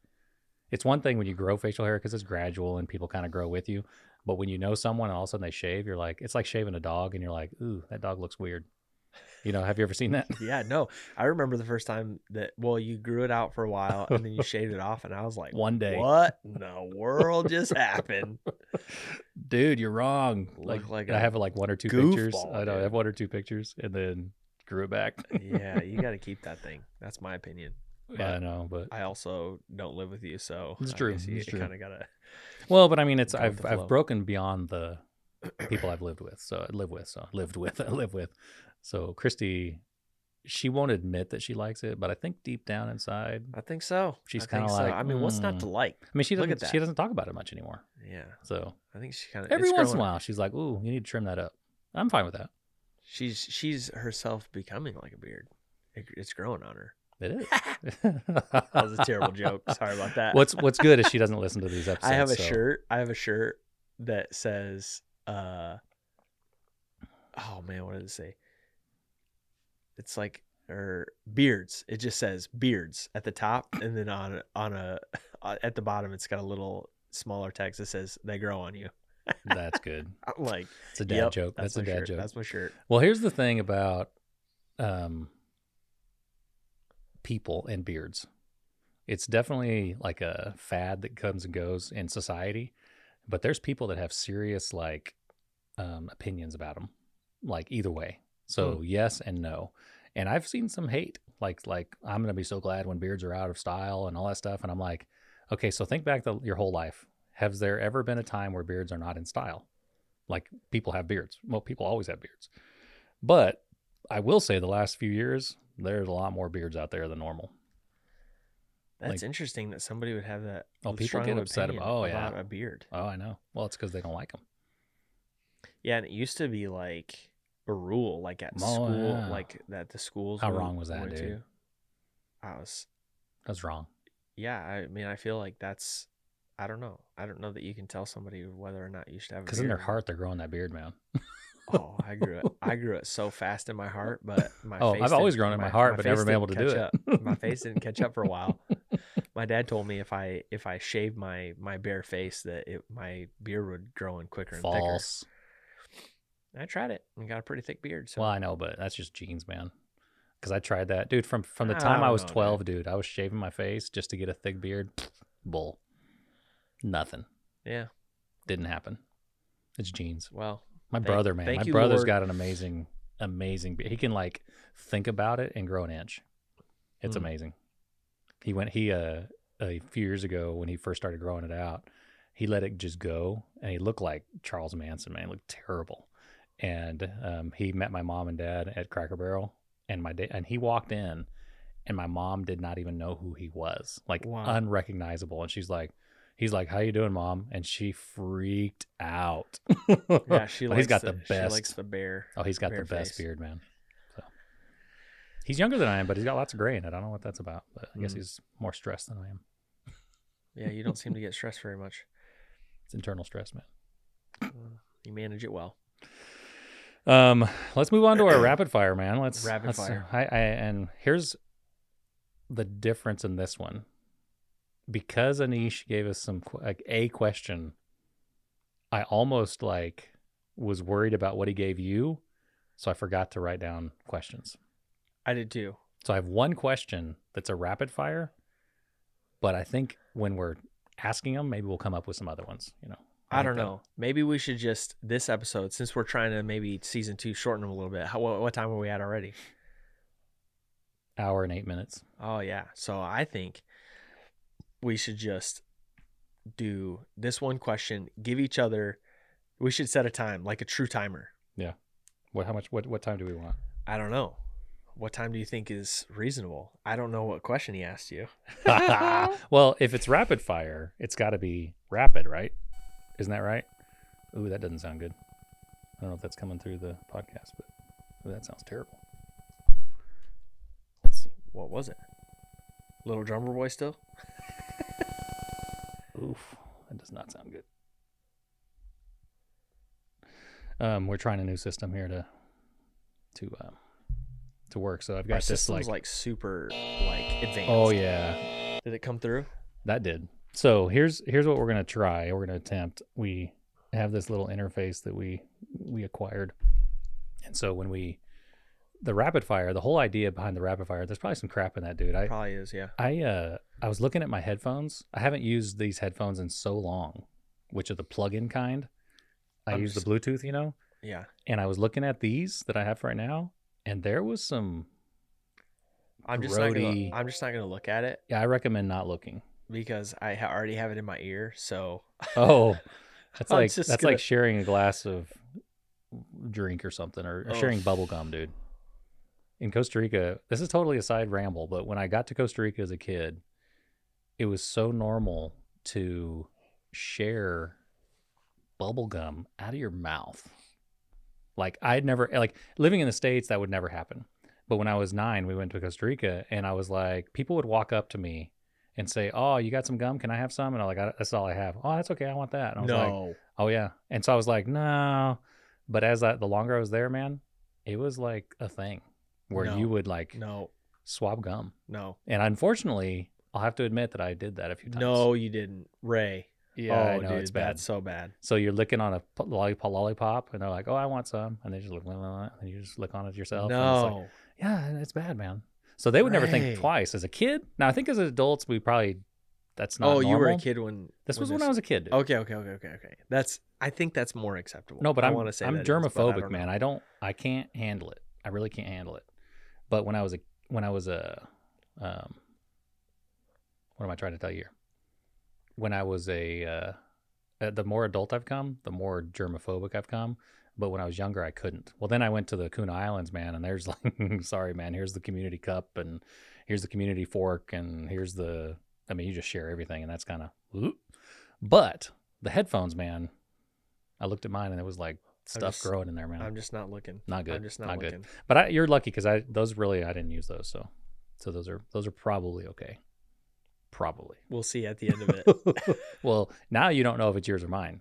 It's one thing when you grow facial hair because it's gradual and people kind of grow with you, but when you know someone and all of a sudden they shave, you're like, it's like shaving a dog, and you're like, ooh, that dog looks weird. You know, have you ever seen that? Yeah, no. I remember the first time that well, you grew it out for a while and then you shaved it off, and I was like, One day. what in the world just happened? dude, you're wrong. Like, like I have like one or two pictures. goofball, I know I have one or two pictures, and then grew it back. yeah, you got to keep that thing. That's my opinion. I know, but I also don't live with you, so It's true, You, it's true. kind of gotta. Well, but I mean, it's I've I've broken beyond the people I've lived with. So I live with, so lived with, I live with. So Christy, she won't admit that she likes it, but I think deep down inside, I think so. She's I kinda so. like, I mean, what's not to "Mm." like? I mean, she Look doesn't at she that. doesn't talk about it much anymore. Yeah, So I think she kind of every once in a while, she's like, "Ooh, you need to trim that up." I'm fine with that. She's she's herself becoming like a beard. It, it's growing on her. It is. That was a terrible joke. Sorry about that. What's What's good is she doesn't listen to these episodes. I have a so- shirt. I have a shirt that says, uh, "Oh man, what does it say?" It's like or beards. It just says beards at the top, and then on on a at the bottom, it's got a little smaller text that says "They grow on you." That's good. Like, It's a dad "Yep, joke. That's, a my dad shirt. joke. That's my shirt. Well, here's the thing about um, people and beards. It's definitely like a fad that comes and goes in society, but there's people that have serious like um, opinions about them, like either way. So Hmm. yes and no, and I've seen some hate, like like I'm gonna be so glad when beards are out of style and all that stuff, and I'm like, okay, so think back to your whole life. Has there ever been a time where beards are not in style? Like people have beards. Well, people always have beards. But I will say the last few years, there's a lot more beards out there than normal. That's Like- interesting that somebody would have that. Oh, people get upset about- oh, yeah. a beard. Oh, I know. Well, it's because they don't like them. Yeah, and it used to be like a rule, like at Oh, school, yeah. like that the schools. How we wrong was that, dude? to. I was, That's wrong. yeah. I mean, I feel like that's. I don't know. I don't know that you can tell somebody whether or not you should have. a Because in their heart, they're growing that beard, man. Oh, I grew it. I grew it so fast in my heart, but my Oh, face I've always grown in my heart, but never been able to do catch it. up. my face didn't catch up for a while. My dad told me if I if I shaved my my bare face that it my beard would grow in quicker and False. thicker. I tried it and got a pretty thick beard. So Well, I know, but that's just genes, man. Because I tried that, dude. From from the time I, don't was know, dude. 12, dude, I was shaving my face just to get a thick beard. Bull. Nothing. yeah, Didn't happen. It's genes. well, My Thank- brother, man, my you, brother's Lord. got an amazing, amazing. He can like think about it and grow an inch. It's Mm. amazing. He went. He uh a few years ago when he first started growing it out, he let it just go, and he looked like Charles Manson. Man, he looked terrible. And um, he met my mom and dad at Cracker Barrel, and my da- and he walked in, and my mom did not even know who he was, like Wow. unrecognizable. And she's like. He's like, "How you doing, mom?" And she freaked out. yeah, she likes he's got the, the She best. likes the bear. Oh, he's got the best face. beard, man. So he's younger than I am, but he's got lots of gray in it. I don't know what that's about, but I guess Mm. he's more stressed than I am. Yeah, you don't seem to get stressed very much. It's internal stress, man. Uh, You manage it well. Um, let's move on to our rapid fire, man. Let's Rapid let's- fire. I, I and here's the difference in this one. Because Aneesh gave us some like a question, I almost like was worried about what he gave you, so I forgot to write down questions. I did too. So I have one question that's a rapid fire, but I think when we're asking them, maybe we'll come up with some other ones. You know, I think don't that- know. Maybe we should just this episode, since we're trying to maybe season two shorten them a little bit. How, what, what time are we at already? Hour and eight minutes. Oh yeah. So I think we should just do this one question. Give each other. We should set a time, like a true timer. Yeah. What? How much? What? What time do we want? I don't know. What time do you think is reasonable? I don't know what question he asked you. well, if it's rapid fire, it's got to be rapid, right? Isn't that right? Ooh, that doesn't sound good. I don't know if that's coming through the podcast, but ooh, that sounds terrible. Let's see. What was it? Little drummer boy still? Oof, that does not sound good. Um, we're trying a new system here to to um to work. So I've got Our this like, like, super like advanced. oh yeah, Did it come through? That did. So here's here's what we're gonna try. We're gonna attempt. We have this little interface that we we acquired, and so when we the rapid fire, the whole idea behind the rapid fire, there's probably some crap in that, dude. I Probably is, yeah. I uh I was looking at my headphones. I haven't used these headphones in so long, which are the plug-in kind. I I'm use the Bluetooth, you know, Yeah. and I was looking at these that I have right now, and there was some. I'm just not gonna I'm just not gonna look at it Yeah, I recommend not looking. because I ha- already have it in my ear. So Oh, that's like that's gonna- like sharing a glass of drink or something, or, or sharing bubble gum, dude. In Costa Rica, this is totally a side ramble, but when I got to Costa Rica as a kid, it was so normal to share bubble gum out of your mouth. Like I'd never like living in the states that would never happen. But when I was 9, we went to Costa Rica and I was like people would walk up to me and say, "Oh, you got some gum? Can I have some?" And I'm like, "That's all I have." "Oh, that's okay. I want that." And I was like. Oh yeah. And so I was like, no. But as I, the longer I was there, man, it was like a thing where No. you would like no. swab gum. No. And unfortunately, I'll have to admit that I did that a few times. No, you didn't. Ray. Yeah, oh, I know dude, it's bad. That's so bad. So you're licking on a lollipop, lollipop, and they're like, "Oh, I want some," and they just look, and you just lick on it yourself. and it's like, No. yeah, it's bad, man. So they would never think twice as a kid. Now I think as adults, we probably that's not. oh, you were a kid when This was when when I was a kid. dude. Okay, okay, okay, okay, okay. That's I think that's more acceptable. No, but I I'm wanna say I'm that is, I germophobic, man. I don't I can't handle it. I really can't handle it. But when I was a when I was a um what am I trying to tell you here? When I was a uh, uh, the more adult I've come, the more germophobic I've come. But when I was younger, I couldn't. Well, then I went to the Kuna Islands, man, and there's like, sorry, man, here's the community cup, and here's the community fork, and here's the. I mean, you just share everything, and that's kind of. But the headphones, man, I looked at mine, and it was like stuff just- growing in there, man. I'm just not looking. Not good. I'm just not, Not good. But I, you're lucky because I those really I didn't use those, so so those are those are probably okay. Probably. We'll see at the end of it. well, now you don't know if it's yours or mine.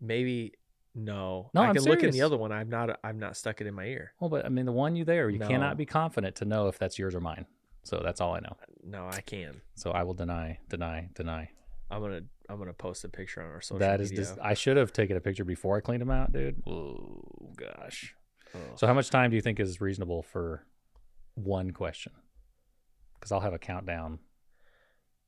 Maybe no. No, I I'm can look in the other one. I'm not. I'm not stuck it in my ear. Well, but I mean, the one you there, you No. cannot be confident to know if that's yours or mine. So that's all I know. No, I can. So I will deny, deny, deny. I'm gonna. I'm gonna post a picture on our social That is media. just. I should have taken a picture before I cleaned them out, dude. Oh gosh. Oh. So how much time do you think is reasonable for one question? Because I'll have a countdown,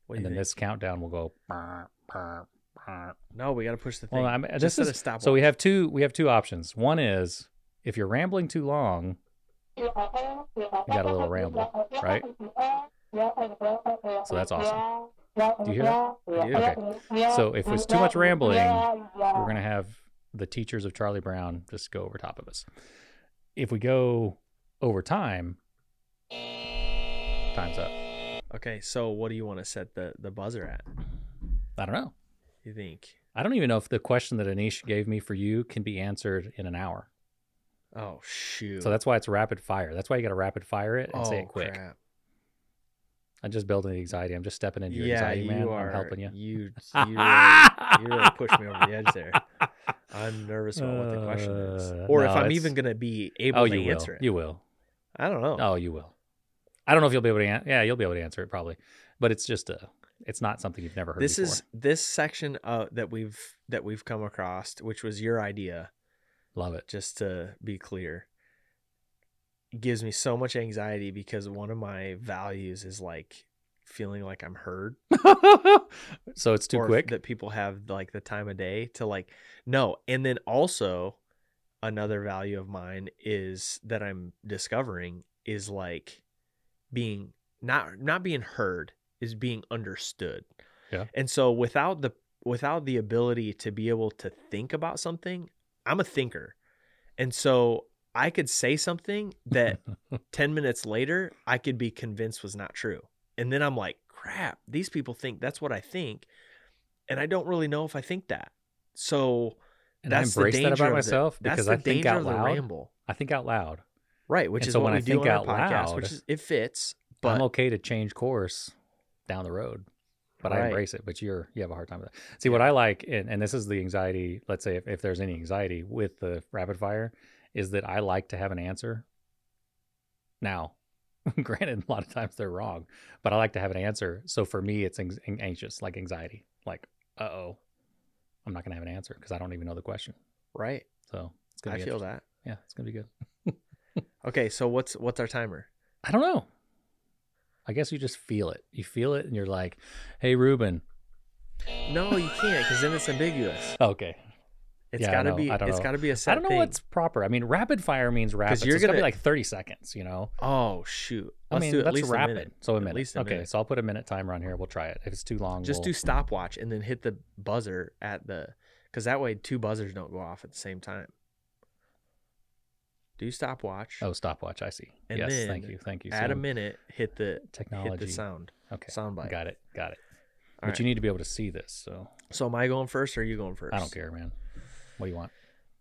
What and then think? this countdown will go. "Brr, brr, brr." No, we got to push the thing. Well, I'm, Just this is stopwatch. so we have two. We have two options. One is if you're rambling too long, You got a little ramble, right? So that's awesome. Do you hear that? Do. Okay. So if it's too much rambling, we're gonna have the teachers of Charlie Brown just go over top of us. If we go over time, time's up. Okay, so what do you want to set the the buzzer at? I don't know. You think? I don't even know if the question that Aneesh gave me for you can be answered in an hour. Oh shoot! So that's why it's rapid fire. That's why you got to rapid fire it and oh say it oh, quick. crap! I'm just building the anxiety. I'm just stepping into your Yeah, anxiety, you man. are I'm helping you. You you really, you really pushed me over the edge there. I'm nervous about what the question is, Uh, or if I'm even gonna be able oh, to you will. answer it. You will. I don't know. Oh, you will. I don't know if you'll be able to. An- yeah, you'll be able to answer it probably, but it's just a. It's not something you've never heard. this before. is this section uh, that we've that we've come across, which was your idea. love it. Just to be clear, gives me so much anxiety because one of my values is like feeling like I'm heard. so it's too quick. that people have like the time of day to like no and then also another value of mine is that i'm discovering is like being not not being heard is being understood Yeah. and so without the without the ability to be able to think about something i'm a thinker and so i could say something that 10 minutes later i could be convinced was not true and then i'm like crap these people think that's what i think and i don't really know if i think that so and I that's the embrace that about of the- myself because I think out loud. I think out loud. right which And is so what when we I do think out podcast which is it fits but I'm okay to change course down the road, but I embrace it. But you're you have a hard time with that. See, what I like, and, and this is the anxiety. Let's say if, if there's any anxiety with the rapid fire, is that I like to have an answer. Now, granted, a lot of times they're wrong, but I like to have an answer. So for me, it's anx- anxious, like anxiety, like uh oh, I'm not gonna have an answer because I don't even know the question. right So it's gonna i feel that Yeah, it's gonna be good. okay so what's what's our timer I don't know. I guess you just feel it. You feel it, and you're like, "Hey, Ruben." no you can't because then it's ambiguous Okay. It's Yeah, gotta know, be it's know. gotta be a set I don't know thing. what's proper. I mean, rapid fire means rapid. So you're gotta be gonna- like 30 seconds. You know. oh shoot I let's mean, do at that's least rapid. a minute So a At least a okay, minute. so I'll put a minute timer on here. We'll try it. If it's too long, just we'll... do stopwatch and then hit the buzzer at the because that way two buzzers don't go off at the same time do stopwatch Oh, stopwatch. I see. And yes, thank you, thank you. add a minute hit the technology. hit the sound Okay, soundbite got it, got it. All but right. you need to be able to see this. So so am i going first or are you going first I don't care, man. What do you want?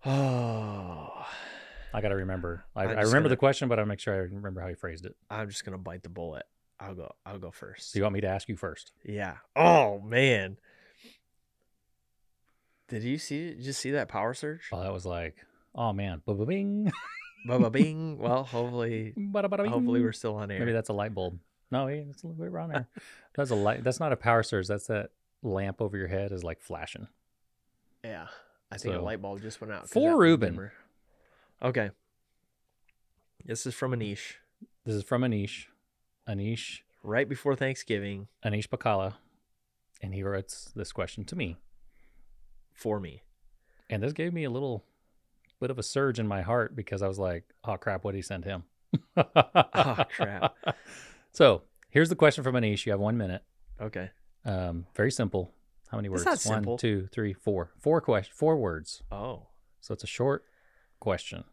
oh I got to remember. I, I remember gonna- the question, but I make sure I remember how you phrased it. i'm just gonna bite the bullet i'll go i'll go first So you want me to ask you first? yeah oh man did you see did you see that power surge Oh, that was like, oh man, ba bing, Baba bing well hopefully hopefully we're still on air Maybe that's a light bulb. No, it's a little bit around there. That's a light. That's not a power surge. That's that lamp over your head is like flashing. Yeah. I think a light bulb just went out. For Ruben. Okay. This is from Aneesh. This is from Aneesh, Aneesh, Right before Thanksgiving Aneesh Bakala, and he writes this question to me, for me. and this gave me a little bit of a surge in my heart because I was like, oh crap, what did he send him? Oh, crap. So here's the question from Aneesh. You have one minute. Okay. Um, very simple. How many words? It's not simple. One, two, three, four. Four question. Four words. Oh. So it's a short question,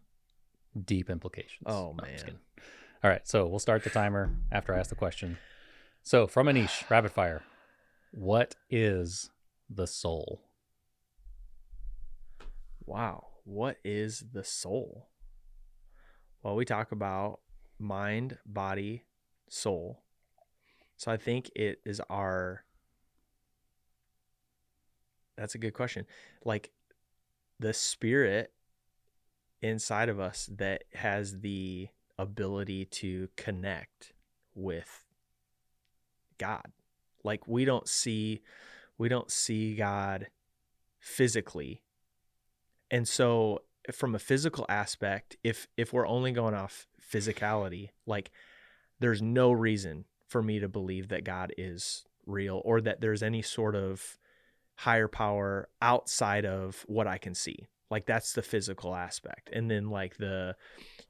deep implications. Oh, No, I'm just man. kidding. All right, so we'll start the timer after I ask the question. So from Aneesh, rapid fire. What is the soul? Wow. What is the soul? Well, we talk about mind, body, soul. So I think it is our. That's a good question. Like the spirit inside of us that has the ability to connect with God. Like we don't see we don't see God physically. And so from a physical aspect, if if we're only going off physicality, like there's no reason for me to believe that God is real or that there's any sort of higher power outside of what I can see. Like that's the physical aspect. And then like the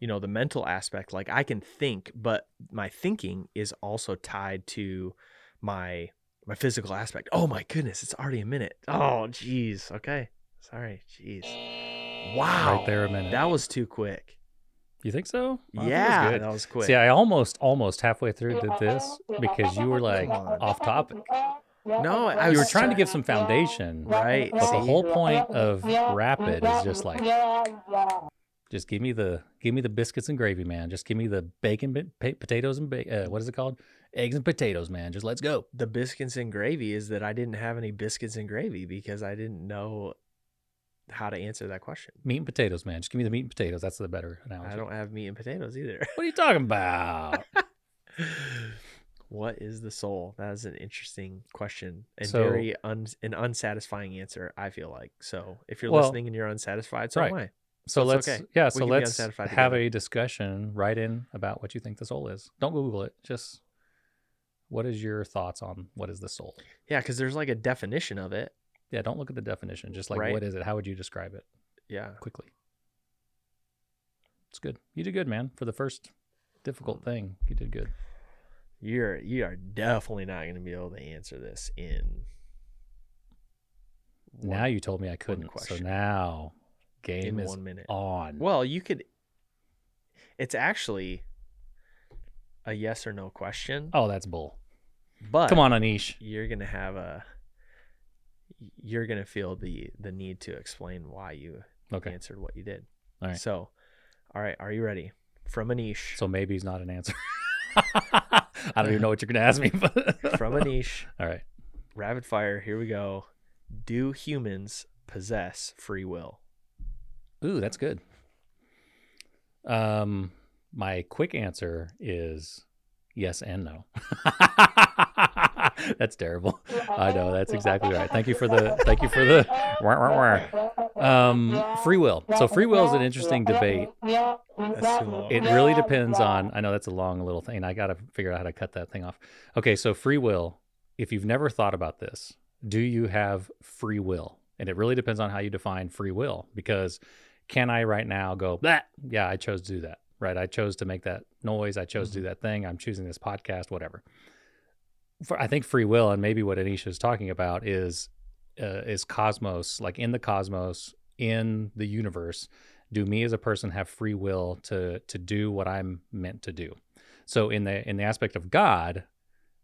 you know, the mental aspect, like I can think, but my thinking is also tied to my my physical aspect. Oh my goodness, it's already a minute. Oh jeez. Okay. Sorry. Jeez. Wow. Right there a minute. That was too quick. you think so? Think it was yeah, that was quick. See, I almost, almost halfway through did this because you were like off topic. No, I You were trying to give some foundation, right. but the whole point of rapid is just like Just give me the give me the biscuits and gravy, man. Just give me the bacon, ba- potatoes and ba- uh, what is it called? Eggs and potatoes, man. Just let's go. the biscuits and gravy is that I didn't have any biscuits and gravy because I didn't know how to answer that question. Meat and potatoes, man. Just give me the meat and potatoes. That's the better analogy. I don't have meat and potatoes either. What are you talking about? what is the soul? That is an interesting question and So- very un- an unsatisfying answer. I feel like so. If you're Well, listening and you're unsatisfied, so am. I. So it's let's okay. yeah. So let's have together. a discussion. Write in about what you think the soul is. Don't Google it. Just what is your thoughts on what is the soul? Yeah, because there's like a definition of it. Yeah. Don't look at the definition. Just like Right. what is it? How would you describe it Yeah. quickly? It's good. You did good, man. For the first difficult thing, you did good. You're you are definitely not going to be able to answer this in. now you told me I couldn't. So now game in is one minute. on. Well, you could. It's actually a yes or no question, Oh, that's bull. but Come on, Aneesh. you're gonna have a. You're gonna feel the the need to explain why you Okay. answered what you did. All right. So, all right, are you ready? From Aneesh. So maybe he's not an answer. I don't even know what you're gonna ask me. But From Aneesh, All right. rapid fire. Here we go. Do humans possess free will? Ooh, that's good. Um, my quick answer is yes and no. that's terrible. I know that's exactly right. Thank you for the thank you for the wah, wah, wah. um free will. So free will is an interesting debate. That's too long. It really depends on. I know that's a long little thing. I got to figure out how to cut that thing off. Okay, so free will. If you've never thought about this, do you have free will? And it really depends on how you define free will. Because can I right now go, "Blah, yeah, I chose to do that. Right, I chose to make that noise. I chose to do that thing. I'm choosing this podcast, whatever. For I think free will, and maybe what Anisha is talking about is uh, is cosmos, like in the cosmos, in the universe do me as a person have free will to to do what I'm meant to do? So in the in the aspect of God,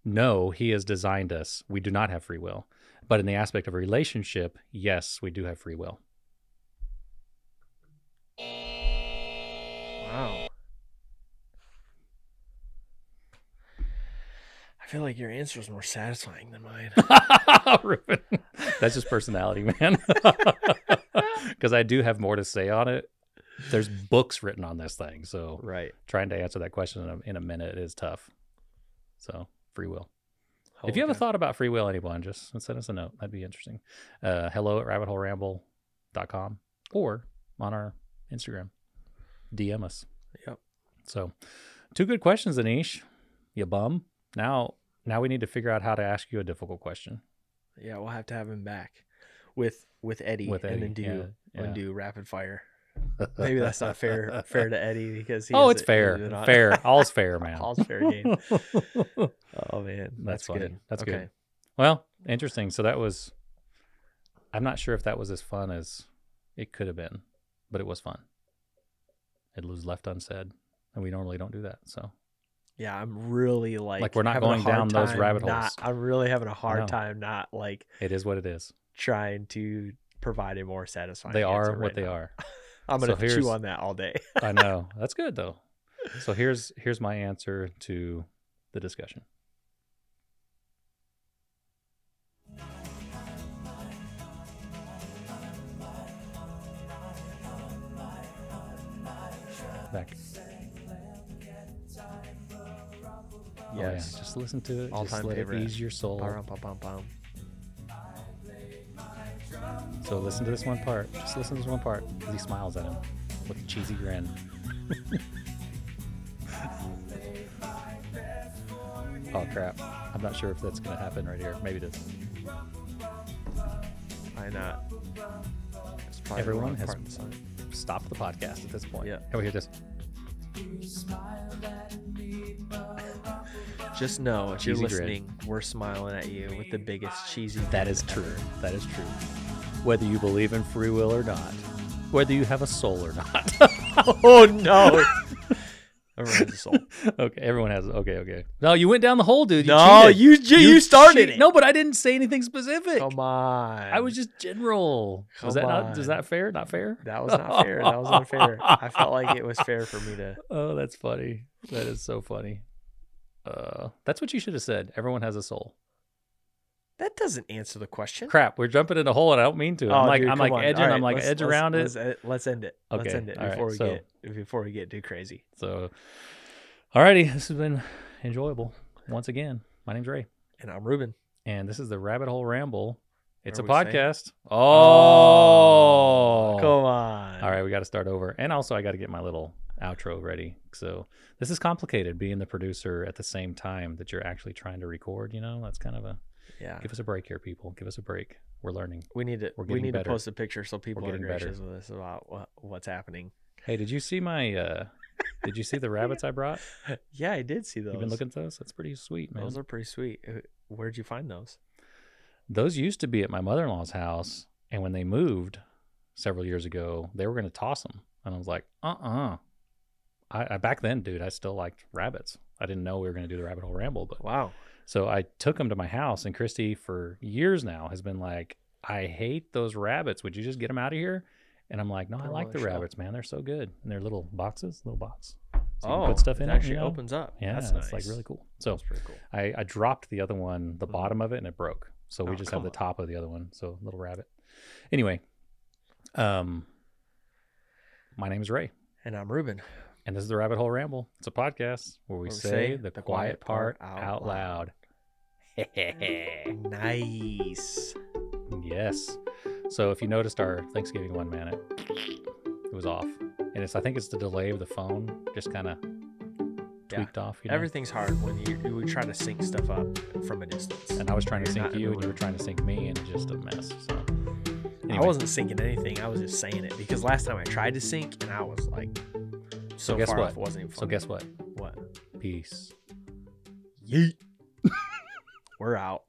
no, he has designed us. We do not have free will. But in the aspect of a relationship, yes, we do have free will. Wow. Feel like your answer was more satisfying than mine. Ruben. That's just personality, man. Because I do have more to say on it. There's books written on this thing, so right. trying to answer that question in a, in a minute is tough. So free will. Oh, if you have a thought about free will, anyone, just send us a note. That'd be interesting. Uh, hello at rabbitholeramble.com or on our Instagram. DM us. Yep. So, two good questions, Aneesh. You bum. Now, now we need to figure out how to ask you a difficult question. Yeah, we'll have to have him back with with Eddie, With Eddie and then do yeah, and yeah. do rapid fire. Maybe that's not fair fair to Eddie because he oh, it's it- fair. Fair. All's fair, man. All's fair game. Oh man, That's that's, funny. good. That's okay. good. Well, interesting. So that was. I'm not sure if that was as fun as it could have been, but it was fun. It was left unsaid, and we normally don't do that. So Yeah, I'm really like Like, we're not going down those rabbit not- holes. I'm really having a hard time not like it is what it is. trying to provide a more satisfying. They are what right they now. are. I'm gonna here's- chew on that all day. I know. That's good though. So here's here's my answer to the discussion. Back. Oh, yeah. yes. Just listen to it. All-time just let favorite. it ease your soul. So listen to this one part. Just listen to this one part. 'cause He smiles at him with a cheesy grin. oh crap! I'm not sure if that's gonna happen right here. Maybe it is. Why not? It's probably the Everyone has- part the song. Stop the podcast at this point. Yeah. Can we hear this? Just know if you're Cheesy listening, we're smiling at you with the biggest cheesy. That is true. That is true. Whether you believe in free will or not, whether you have a soul or not. oh no! Everyone has a soul. okay, everyone has. Okay, okay. No, you went down the hole, dude. You no, cheated. you you, you started it. No, but I didn't say anything specific. come on. I was just general. Was that Come not? Is on. that fair? Not fair? That was not fair. That was unfair. I felt like it was fair for me to. Oh, that's funny. That is so funny. Uh, that's what you should have said. Everyone has a soul. That doesn't answer the question. Crap, we're jumping in a hole and I don't mean to. I'm Oh, like dude, I'm like on. edging. Right, I'm like edge around it. Let's, uh, let's end it. Let's end it all right, before we so- get before we get too crazy. So, alrighty, this has been enjoyable once again. My name's Ray, And I'm Ruben. and this is the Rabbit Hole Ramble. It's a What are we saying? podcast. Oh, Come on. All right, we got to start over, and also I got to get my little outro ready. So this is complicated being the producer at the same time that you're actually trying to record. You know, that's kind of a Yeah. give us a break here, people. Give us a break. We're learning. We need to We're we need better. to post a picture so people are better. gracious with us about what, what's happening. Hey, did you see my? uh Did you see the rabbits I brought? Yeah, I did see those. You've been looking at those. That's pretty sweet, man. Those are pretty sweet. Where'd you find those? Those used to be at my mother in law's house, and when they moved several years ago, they were going to toss them, and I was like, uh uh I, I back then, dude, I still liked rabbits. I didn't know we were going to do the rabbit hole ramble, but Wow. so I took them to my house, and Christy for years now has been like, I hate those rabbits. Would you just get them out of here? And I'm like, no, I like the rabbits, man. They're so good, and they're little boxes, little box. So you oh, can put stuff in it it. actually you know? opens up. Yeah, That's it's nice. like really cool. So That's pretty cool. I, I dropped the other one, the Mhm. bottom of it, and it broke. So we Oh, just have the on. top of the other one. So little rabbit. Anyway, um, my name is Ray, And I'm Ruben. And this is the Rabbit Hole Ramble. It's a podcast where we, Where we say, say the, quiet part out, loud. Nice. yes. So if you noticed our Thanksgiving one, man, it, was off, and it's I think it's the delay of the phone just kind of Yeah. tweaked off. You know? Everything's hard when you we try to sync stuff up from a distance. and I was trying to You're sync you, and you were trying to sync me, and it's just a mess. So I wasn't syncing anything. I was just saying it because last time I tried to sync and I was like so, guess what? Wasn't even So guess what? what? Peace. Yeet. We're out.